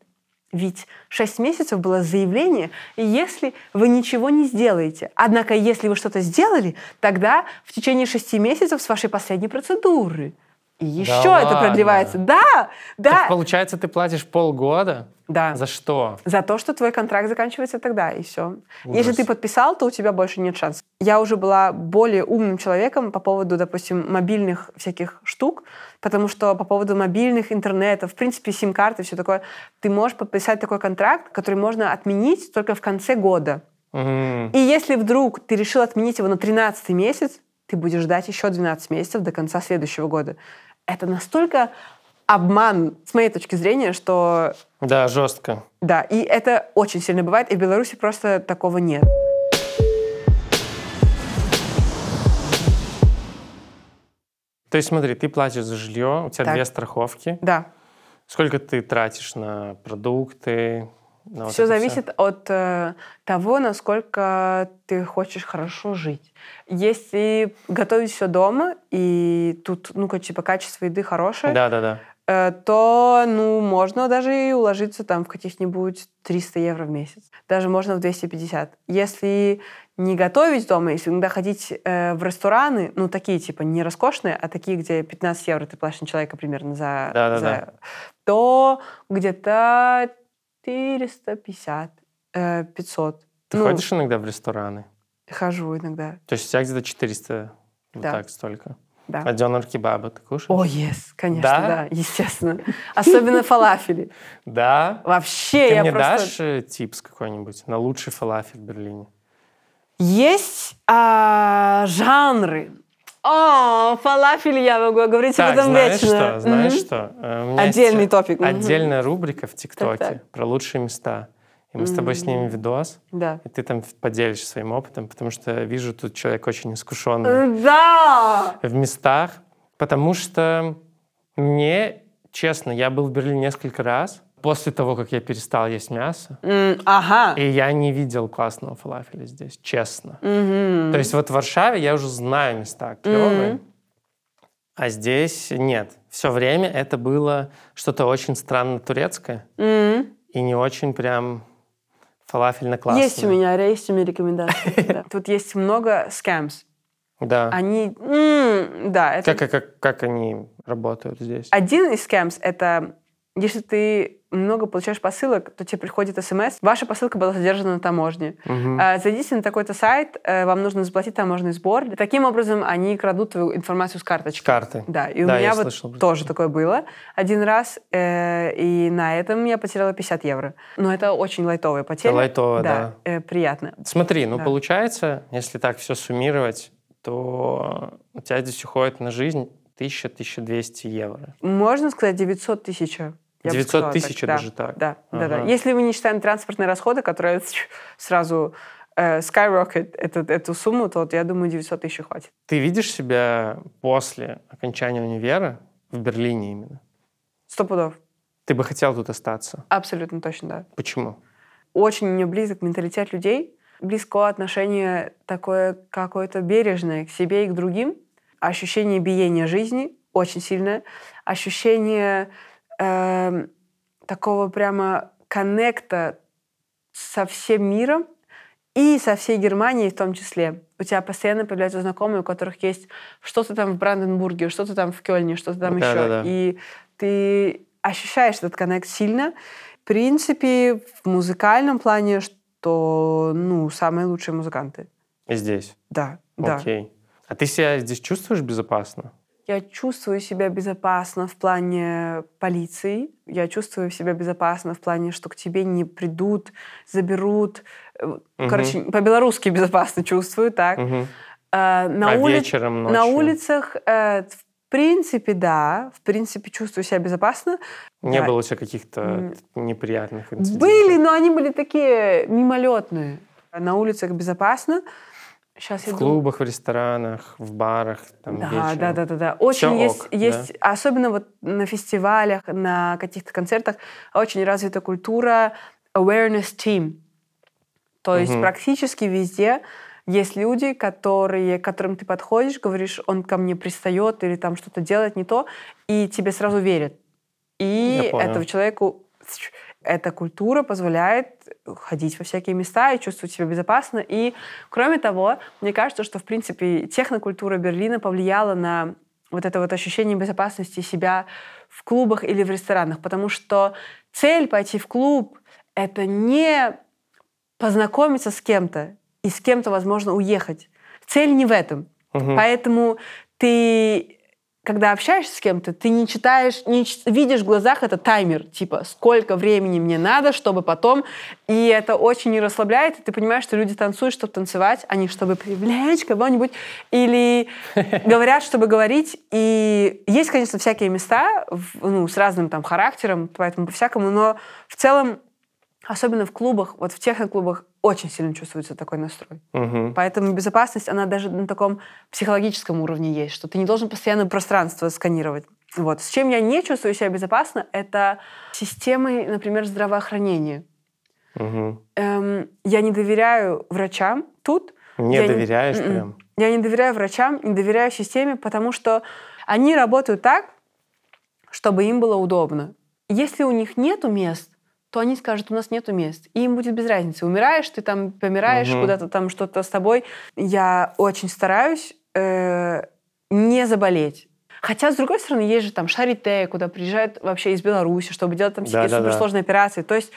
ведь 6 месяцев было заявление, и если вы ничего не сделаете, однако если вы что-то сделали, тогда в течение 6 месяцев с вашей последней процедуры. И еще это ладно? продлевается. Да, Так да, получается, ты платишь полгода? да. За что? За то, что твой контракт заканчивается тогда, и все. Если Ужас. ты подписал, то у тебя больше нет шансов. Я уже была более умным человеком по поводу, допустим, мобильных всяких штук, потому что по поводу мобильных, интернета, в принципе, сим-карты, все такое, ты можешь подписать такой контракт, который можно отменить только в конце года. М, И если вдруг ты решил отменить его на 13 месяц, ты будешь ждать еще 12 месяцев до конца следующего года. Это настолько обман, с моей точки зрения, что Да, жестко. да, и это очень сильно бывает, и в Беларуси просто такого нет. То есть смотри, ты платишь за жилье, у тебя Так. две страховки. Да, Сколько ты тратишь на продукты? Вот все это зависит от э, того, насколько ты хочешь хорошо жить. Если готовить все дома, и тут, ну, ка- типа, качество еды хорошее, Да, да, да. э, то, ну, можно даже и уложиться там в каких-нибудь 300 евро в месяц. Даже можно в 250. Если не готовить дома, если иногда ходить э, в рестораны, ну, такие, типа, не роскошные, а такие, где 15 евро ты платишь на человека примерно за... Да-да-да. за- то где-то 450, э, 500. Ты Ну, ходишь иногда в рестораны? Хожу иногда, То есть у тебя где-то 400, вот Да. так столько. да. А дёнер кебаба ты кушаешь? О, yes, конечно, Да? да, естественно. Особенно фалафели. Да? Вообще, Ты я мне просто... дашь э, типс какой-нибудь на лучший фалафель в Берлине? Есть а, жанры. О, фалафель я могу говорить об Так, этом знаешь вечно. что? Знаешь Мгм. что? Э, Отдельный топик. Отдельная рубрика в ТикТоке про лучшие места. И мы с тобой снимем видос, Да. и ты там поделишься своим опытом, потому что вижу, тут человек очень искушенный Да! в местах. Потому что мне, честно, я был в Берлине несколько раз после того, как я перестал есть мясо, М, Ага. и я не видел классного фалафеля здесь, честно. Мгм. То есть вот в Варшаве я уже знаю места клевые, Мгм. а здесь нет. Все время это было что-то очень странно турецкое М. и не очень прям фалафельно классное. Есть у меня, есть у меня рекомендации. да. Тут есть много скамс. Да. Они... Да. Как, как, как они работают здесь? Один из скамс — это если ты много получаешь посылок, то тебе приходит смс, ваша посылка была задержана на таможне. А, Зайдите на такой-то сайт, э, вам нужно заплатить таможенный сбор. Таким образом, они крадут твою информацию с карточки. Карты. Да, и у Да, меня я вот слышал тоже такое. было один раз, э, и на этом я потеряла 50 евро. Но это очень лайтовая потеря. лайтово, да. э, приятно. Смотри, ну Да. получается, если так все суммировать, то у тебя здесь уходит на жизнь 1000-1200 евро. Можно сказать 900 тысяч. Я бы 900 сказала так. тысяч Да, так? Да, да, да. Ага. Если мы не считаем транспортные расходы, которые сразу э, skyrocket эту, эту сумму, то вот я думаю, 900 тысяч хватит. Ты видишь себя после окончания универа в Берлине именно? Сто пудов. Ты бы хотел тут остаться? Абсолютно точно, да. Почему? Очень мне близок менталитет людей, близко отношение такое какое-то бережное к себе и к другим, ощущение биения жизни очень сильное, ощущение эм, такого прямо коннекта со всем миром и со всей Германией в том числе. У тебя постоянно появляются знакомые, у которых есть что-то там в Бранденбурге, что-то там в Кёльне, что-то там еще. Да-да-да. И ты ощущаешь этот коннект сильно. В принципе, в музыкальном плане, что, ну, самые лучшие музыканты. Здесь? Да, да. Окей. А ты себя здесь чувствуешь безопасно? Я чувствую себя безопасно в плане полиции. Я чувствую себя безопасно в плане, что к тебе не придут, заберут. Угу. Короче, по-белорусски безопасно чувствую, так. Угу. А, на, а ули... вечером, ночью? на улицах, э, в принципе, да. В принципе, чувствую себя безопасно. Не да. было у тебя каких-то неприятных инцидентов? Были, но они были такие мимолетные. На улицах безопасно. Сейчас в клубах, думаю... в ресторанах, в барах, там да, вечером. да, да, да, да. Очень Всё есть, ок, есть, да? особенно вот на фестивалях, на каких-то концертах очень развита культура awareness team. То есть Мгм. практически везде есть люди, которые, к которым ты подходишь, говоришь, он ко мне пристает или там что-то делает не то, и тебе сразу верят. И Я этого человеку эта культура позволяет ходить во всякие места и чувствовать себя безопасно. И, кроме того, мне кажется, что, в принципе, технокультура Берлина повлияла на вот это вот ощущение безопасности себя в клубах или в ресторанах, потому что цель пойти в клуб — это не познакомиться с кем-то и с кем-то, возможно, уехать. Цель не в этом. Мгм. Поэтому ты, когда общаешься с кем-то, ты не читаешь, не ч- видишь в глазах это таймер, типа, сколько времени мне надо, чтобы потом... И это очень не расслабляет, и ты понимаешь, что люди танцуют, чтобы танцевать, а не чтобы привлечь кого-нибудь, или говорят, чтобы говорить. И есть, конечно, всякие места ну, с разным там характером, поэтому по-всякому, но в целом Особенно в клубах, вот в техноклубах очень сильно чувствуется такой настрой. Мгм. Поэтому безопасность, она даже на таком психологическом уровне есть, что ты не должен постоянно пространство сканировать. Вот. С чем я не чувствую себя безопасно, это системой, например, здравоохранения. Мгм. Эм, я не доверяю врачам тут. Не Я не- доверяешь М-м. прям? Я не доверяю врачам, не доверяю системе, потому что они работают так, чтобы им было удобно. Если у них нету мест, то они скажут, у нас нету мест. И им будет без разницы. Умираешь, ты там помираешь, Мгм. куда-то там что-то с тобой. Я очень стараюсь э, не заболеть. Хотя, с другой стороны, есть же там Шарите, куда приезжают вообще из Беларуси, чтобы делать там всякие Да-да-да. суперсложные операции. То есть,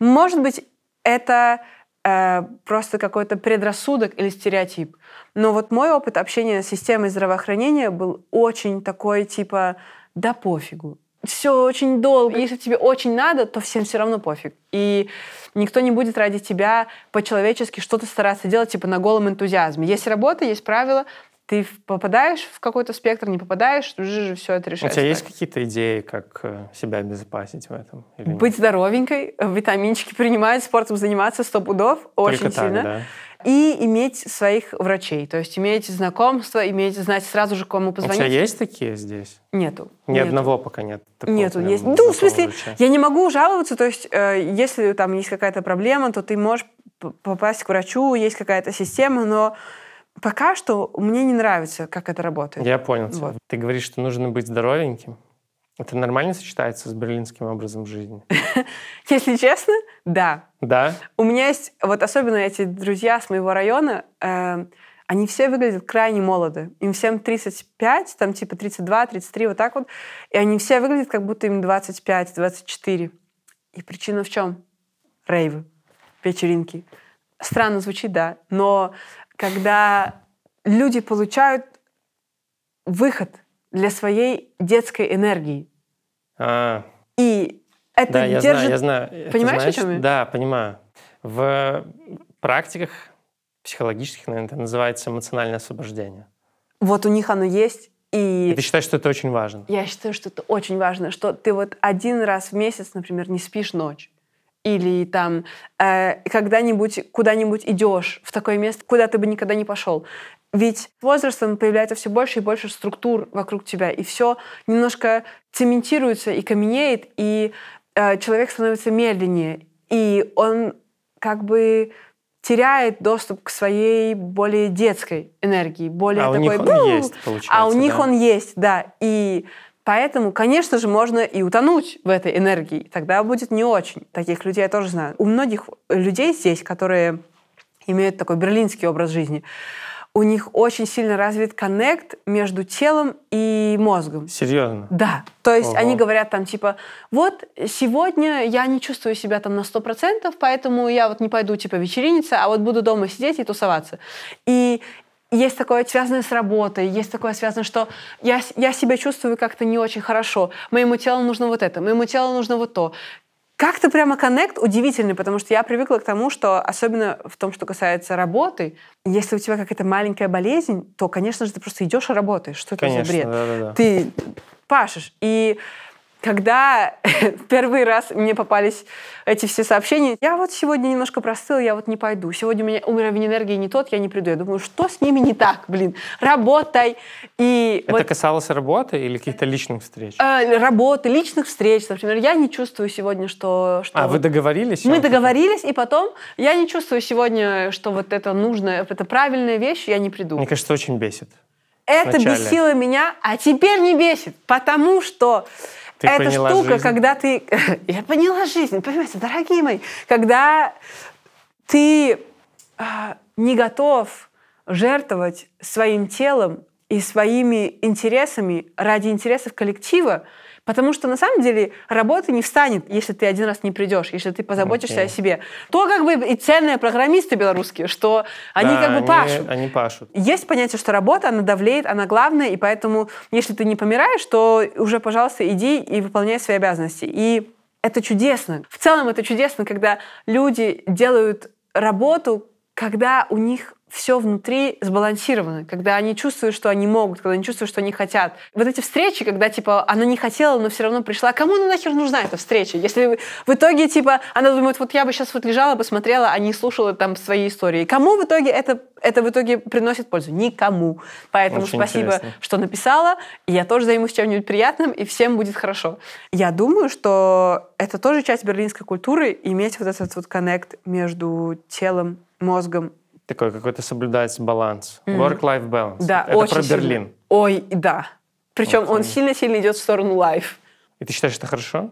может быть, это э, просто какой-то предрассудок или стереотип. Но вот мой опыт общения с системой здравоохранения был очень такой, типа, да пофигу. Все очень долго. Если тебе очень надо, то всем все равно пофиг. И никто не будет ради тебя по-человечески что-то стараться делать, типа, на голом энтузиазме. Есть работа, есть правила, ты попадаешь в какой-то спектр, не попадаешь, же все это У решается. тебя есть какие-то идеи, как э, себя обезопасить в этом? или нет? Быть здоровенькой, э, витаминчики принимать, спортом заниматься сто пудов очень Только так, сильно. да? И иметь своих врачей. То есть иметь знакомство, иметь, знать сразу же, кому У тебя позвонить. есть такие здесь? Нету. Ни Нету. одного пока нет. такого Нету, есть. Ну, в смысле, врача. я не могу жаловаться, то есть, э, если там есть какая-то проблема, то ты можешь попасть к врачу, есть какая-то система, но пока что мне не нравится, как это работает. Я понял. Вот. Ты говоришь, что нужно быть здоровеньким. Это нормально сочетается с берлинским образом жизни? Если честно, да. Да? У меня есть, вот особенно эти друзья с моего района, э, они все выглядят крайне молоды. Им всем 35, там типа 32, 33, вот так вот. И они все выглядят, как будто им 25, 24. И причина в чем? Рейвы, вечеринки. Странно звучит, да. Но когда люди получают выход для своей детской энергии, А, и это да, я держит... знаю, я знаю. Понимаешь, о значит- чем я? Да, понимаю. В практиках психологических, наверное, это называется эмоциональное освобождение. Вот у них оно есть, и... И ты считаешь, что это очень важно? Я считаю, что это очень важно, что ты вот один раз в месяц, например, не спишь ночь. Или там э, когда-нибудь куда-нибудь идешь в такое место, куда ты бы никогда не пошел. Ведь с возрастом появляется все больше и больше структур вокруг тебя, и все немножко цементируется и каменеет, и э, человек становится медленнее, и он как бы теряет доступ к своей более детской энергии, более а у такой... них он есть, получается, А у них да? он есть, да. И поэтому, конечно же, можно и утонуть в этой энергии. Тогда будет не очень. Таких людей я тоже знаю. У многих людей здесь, которые имеют такой берлинский образ жизни, у них очень сильно развит коннект между телом и мозгом. Серьезно? Да. То есть Ого. они говорят там типа, вот сегодня я не чувствую себя там на 100%, поэтому я вот не пойду типа вечериниться, а вот буду дома сидеть и тусоваться. И есть такое связанное с работой, есть такое связанное, что я, я себя чувствую как-то не очень хорошо, моему телу нужно вот это, моему телу нужно вот то. Как-то прямо коннект удивительный, потому что я привыкла к тому, что, особенно в том, что касается работы, если у тебя какая-то маленькая болезнь, то, конечно же, ты просто идешь и работаешь. Что это Конечно, за бред? да, да, да. Ты пашешь. И когда первый раз мне попались эти все сообщения, я вот сегодня немножко простыл, я вот не пойду. Сегодня у меня уровень энергии не тот, я не приду. Я думаю, что с ними не так, блин? Работай. И Это вот, касалось работы или каких-то личных встреч? э, работы, личных встреч, например. Я не чувствую сегодня, что... что А, вы вот- договорились? мы договорились, и потом я не чувствую сегодня, что вот это нужно, это правильная вещь, я не приду. Мне кажется, очень бесит. Это вначале. бесило меня, а теперь не бесит, потому что Ты эта поняла штука, жизнь. когда ты... Я поняла жизнь, понимаете, дорогие мои, когда ты а, не готов жертвовать своим телом и своими интересами ради интересов коллектива, потому что на самом деле работа не встанет, если ты один раз не придешь, если ты позаботишься Окей. о себе. То как бы и ценные программисты белорусские, что они Да, как бы пашут. Они пашут. Есть понятие, что работа, она давлеет, она главная, и поэтому, если ты не помираешь, то уже, пожалуйста, иди и выполняй свои обязанности. И это чудесно. В целом это чудесно, когда люди делают работу, когда у них все внутри сбалансировано, когда они чувствуют, что они могут, когда они чувствуют, что они хотят. Вот эти встречи, когда, типа, она не хотела, но все равно пришла. Кому она нахер нужна эта встреча? Если в итоге, типа, она думает, вот я бы сейчас вот лежала бы, смотрела, а не слушала там свои истории. Кому в итоге это, это в итоге приносит пользу? Никому. Поэтому Очень спасибо, интересно. что написала. И я тоже займусь чем-нибудь приятным, и всем будет хорошо. Я думаю, что это тоже часть берлинской культуры, иметь вот этот вот коннект между телом, мозгом Такой какой-то соблюдать баланс. Мгм. Work-life balance. Да, Это очень про сильно. Берлин. Ой, да. Причем он Окей. сильно-сильно идет в сторону лайф. И ты считаешь, это хорошо?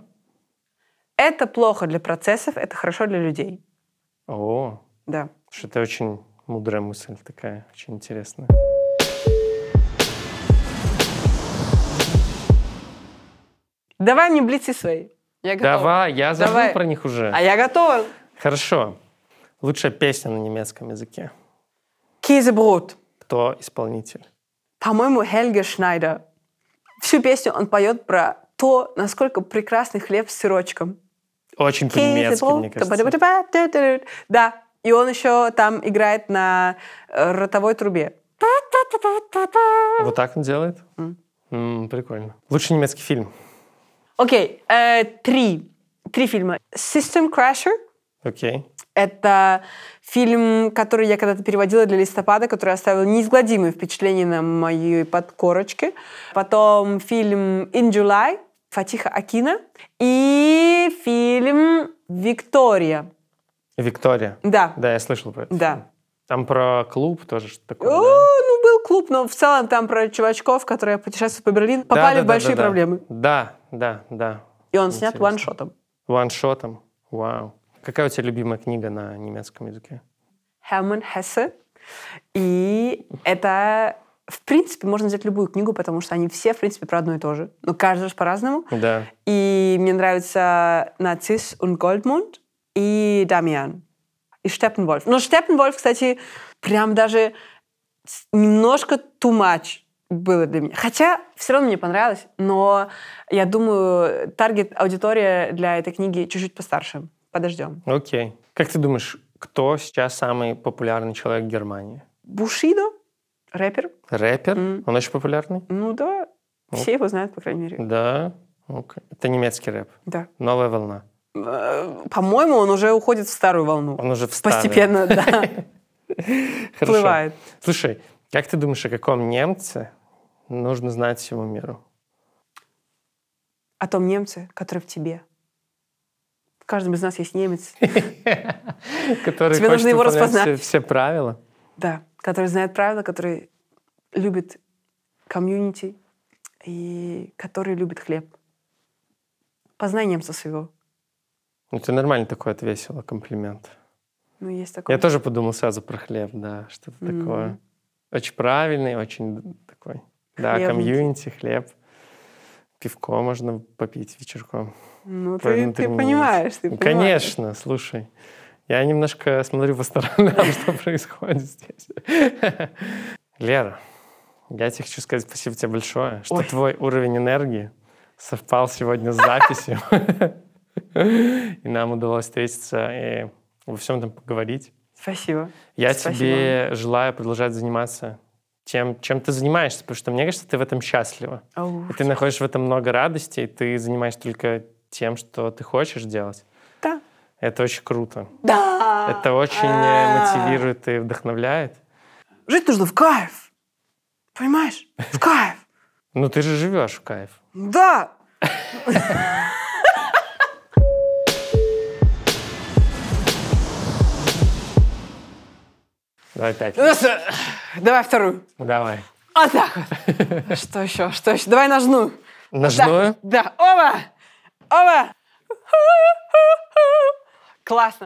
Это плохо для процессов, это хорошо для людей. О, Да. что это очень мудрая мысль такая, очень интересная. Давай мне блицы свои. Я готова. Давай, я забыл Давай. про них уже. А я готова. Хорошо. Лучшая песня на немецком языке. Кизеброд. Кто исполнитель? По-моему, Хельге Шнайдер. Всю песню он поет про то, насколько прекрасный хлеб с сырочком. Очень по-немецки, мне кажется. Да. И он еще там играет на э, ротовой трубе. Вот так он делает? М. М, прикольно. Лучший немецкий фильм. Окей, э, три. Три фильма. System Crasher. Окей. Это фильм, который я когда-то переводила для листопада, который оставил неизгладимое впечатление на моей подкорочке. Потом фильм In July Фатиха Акина. И фильм Виктория. Виктория. Да. Да, я слышал про это. Да. Там про клуб тоже что-то такое. О, да? ну, был клуб, но в целом там про чувачков, которые путешествуют по Берлину, попали Да, да, в большие да, да. проблемы. Да, да, да. И он снят Интересно. ваншотом. Ваншотом. Вау. Какая у тебя любимая книга на немецком языке? Hermann Hesse. И это, в принципе, можно взять любую книгу, потому что они все, в принципе, про одно и то же. Но каждый же по-разному. Да. И мне нравится Нарцисс und Goldmund и Damian. И Степпенвольф. Но Степпенвольф, кстати, прям даже немножко too much было для меня. Хотя все равно мне понравилось, но я думаю, таргет аудитория для этой книги чуть-чуть постарше. Подождем. Окей. Как ты думаешь, кто сейчас самый популярный человек в Германии? Бушидо, рэпер. Рэпер? М. Он очень популярный? Ну да, все его знают, по крайней мере. Да. Окей. Это немецкий рэп. Да. Новая волна. Э, По-моему, он уже уходит в старую волну. Он уже в старый. Постепенно, да, всплывает. Слушай, как ты думаешь, о каком немце нужно знать всему миру? О том немце, который в тебе. В каждом из нас есть немец. Который Тебе нужно его распознать. Все, правила? Да, который знает правила, который любит комьюнити и который любит хлеб. Познай немца своего. Ну, ты нормально такой отвесила комплимент. Ну, есть такое. Я тоже подумал сразу про хлеб, да, что-то Мгм. такое. Очень правильный, очень такой. Да, Хлебненький. комьюнити, хлеб. Пивко можно попить вечерком. Ну, ты, ты понимаешь, ты понимаешь. Конечно, слушай. Я немножко смотрю по сторонам, что происходит здесь. Лера, я тебе хочу сказать спасибо тебе большое, что Ой. твой уровень энергии совпал сегодня с записью. И нам удалось встретиться и во всем этом поговорить. Спасибо. Я Спасибо. тебе желаю продолжать заниматься тем, чем ты занимаешься, потому что мне кажется, ты в этом счастлива. Ау. И ты находишь в этом много радости, и ты занимаешься только тем, что ты хочешь делать. Да. Это очень круто. Да. Это очень э, мотивирует и вдохновляет. Жить нужно в кайф. Понимаешь? В кайф. Ну ты же живешь в кайф. Да. Давай пять. Давай вторую. Давай. Вот так вот. Что еще? Что еще? Давай ножную. Ножную? Да. да. Оба! Оба! Классно.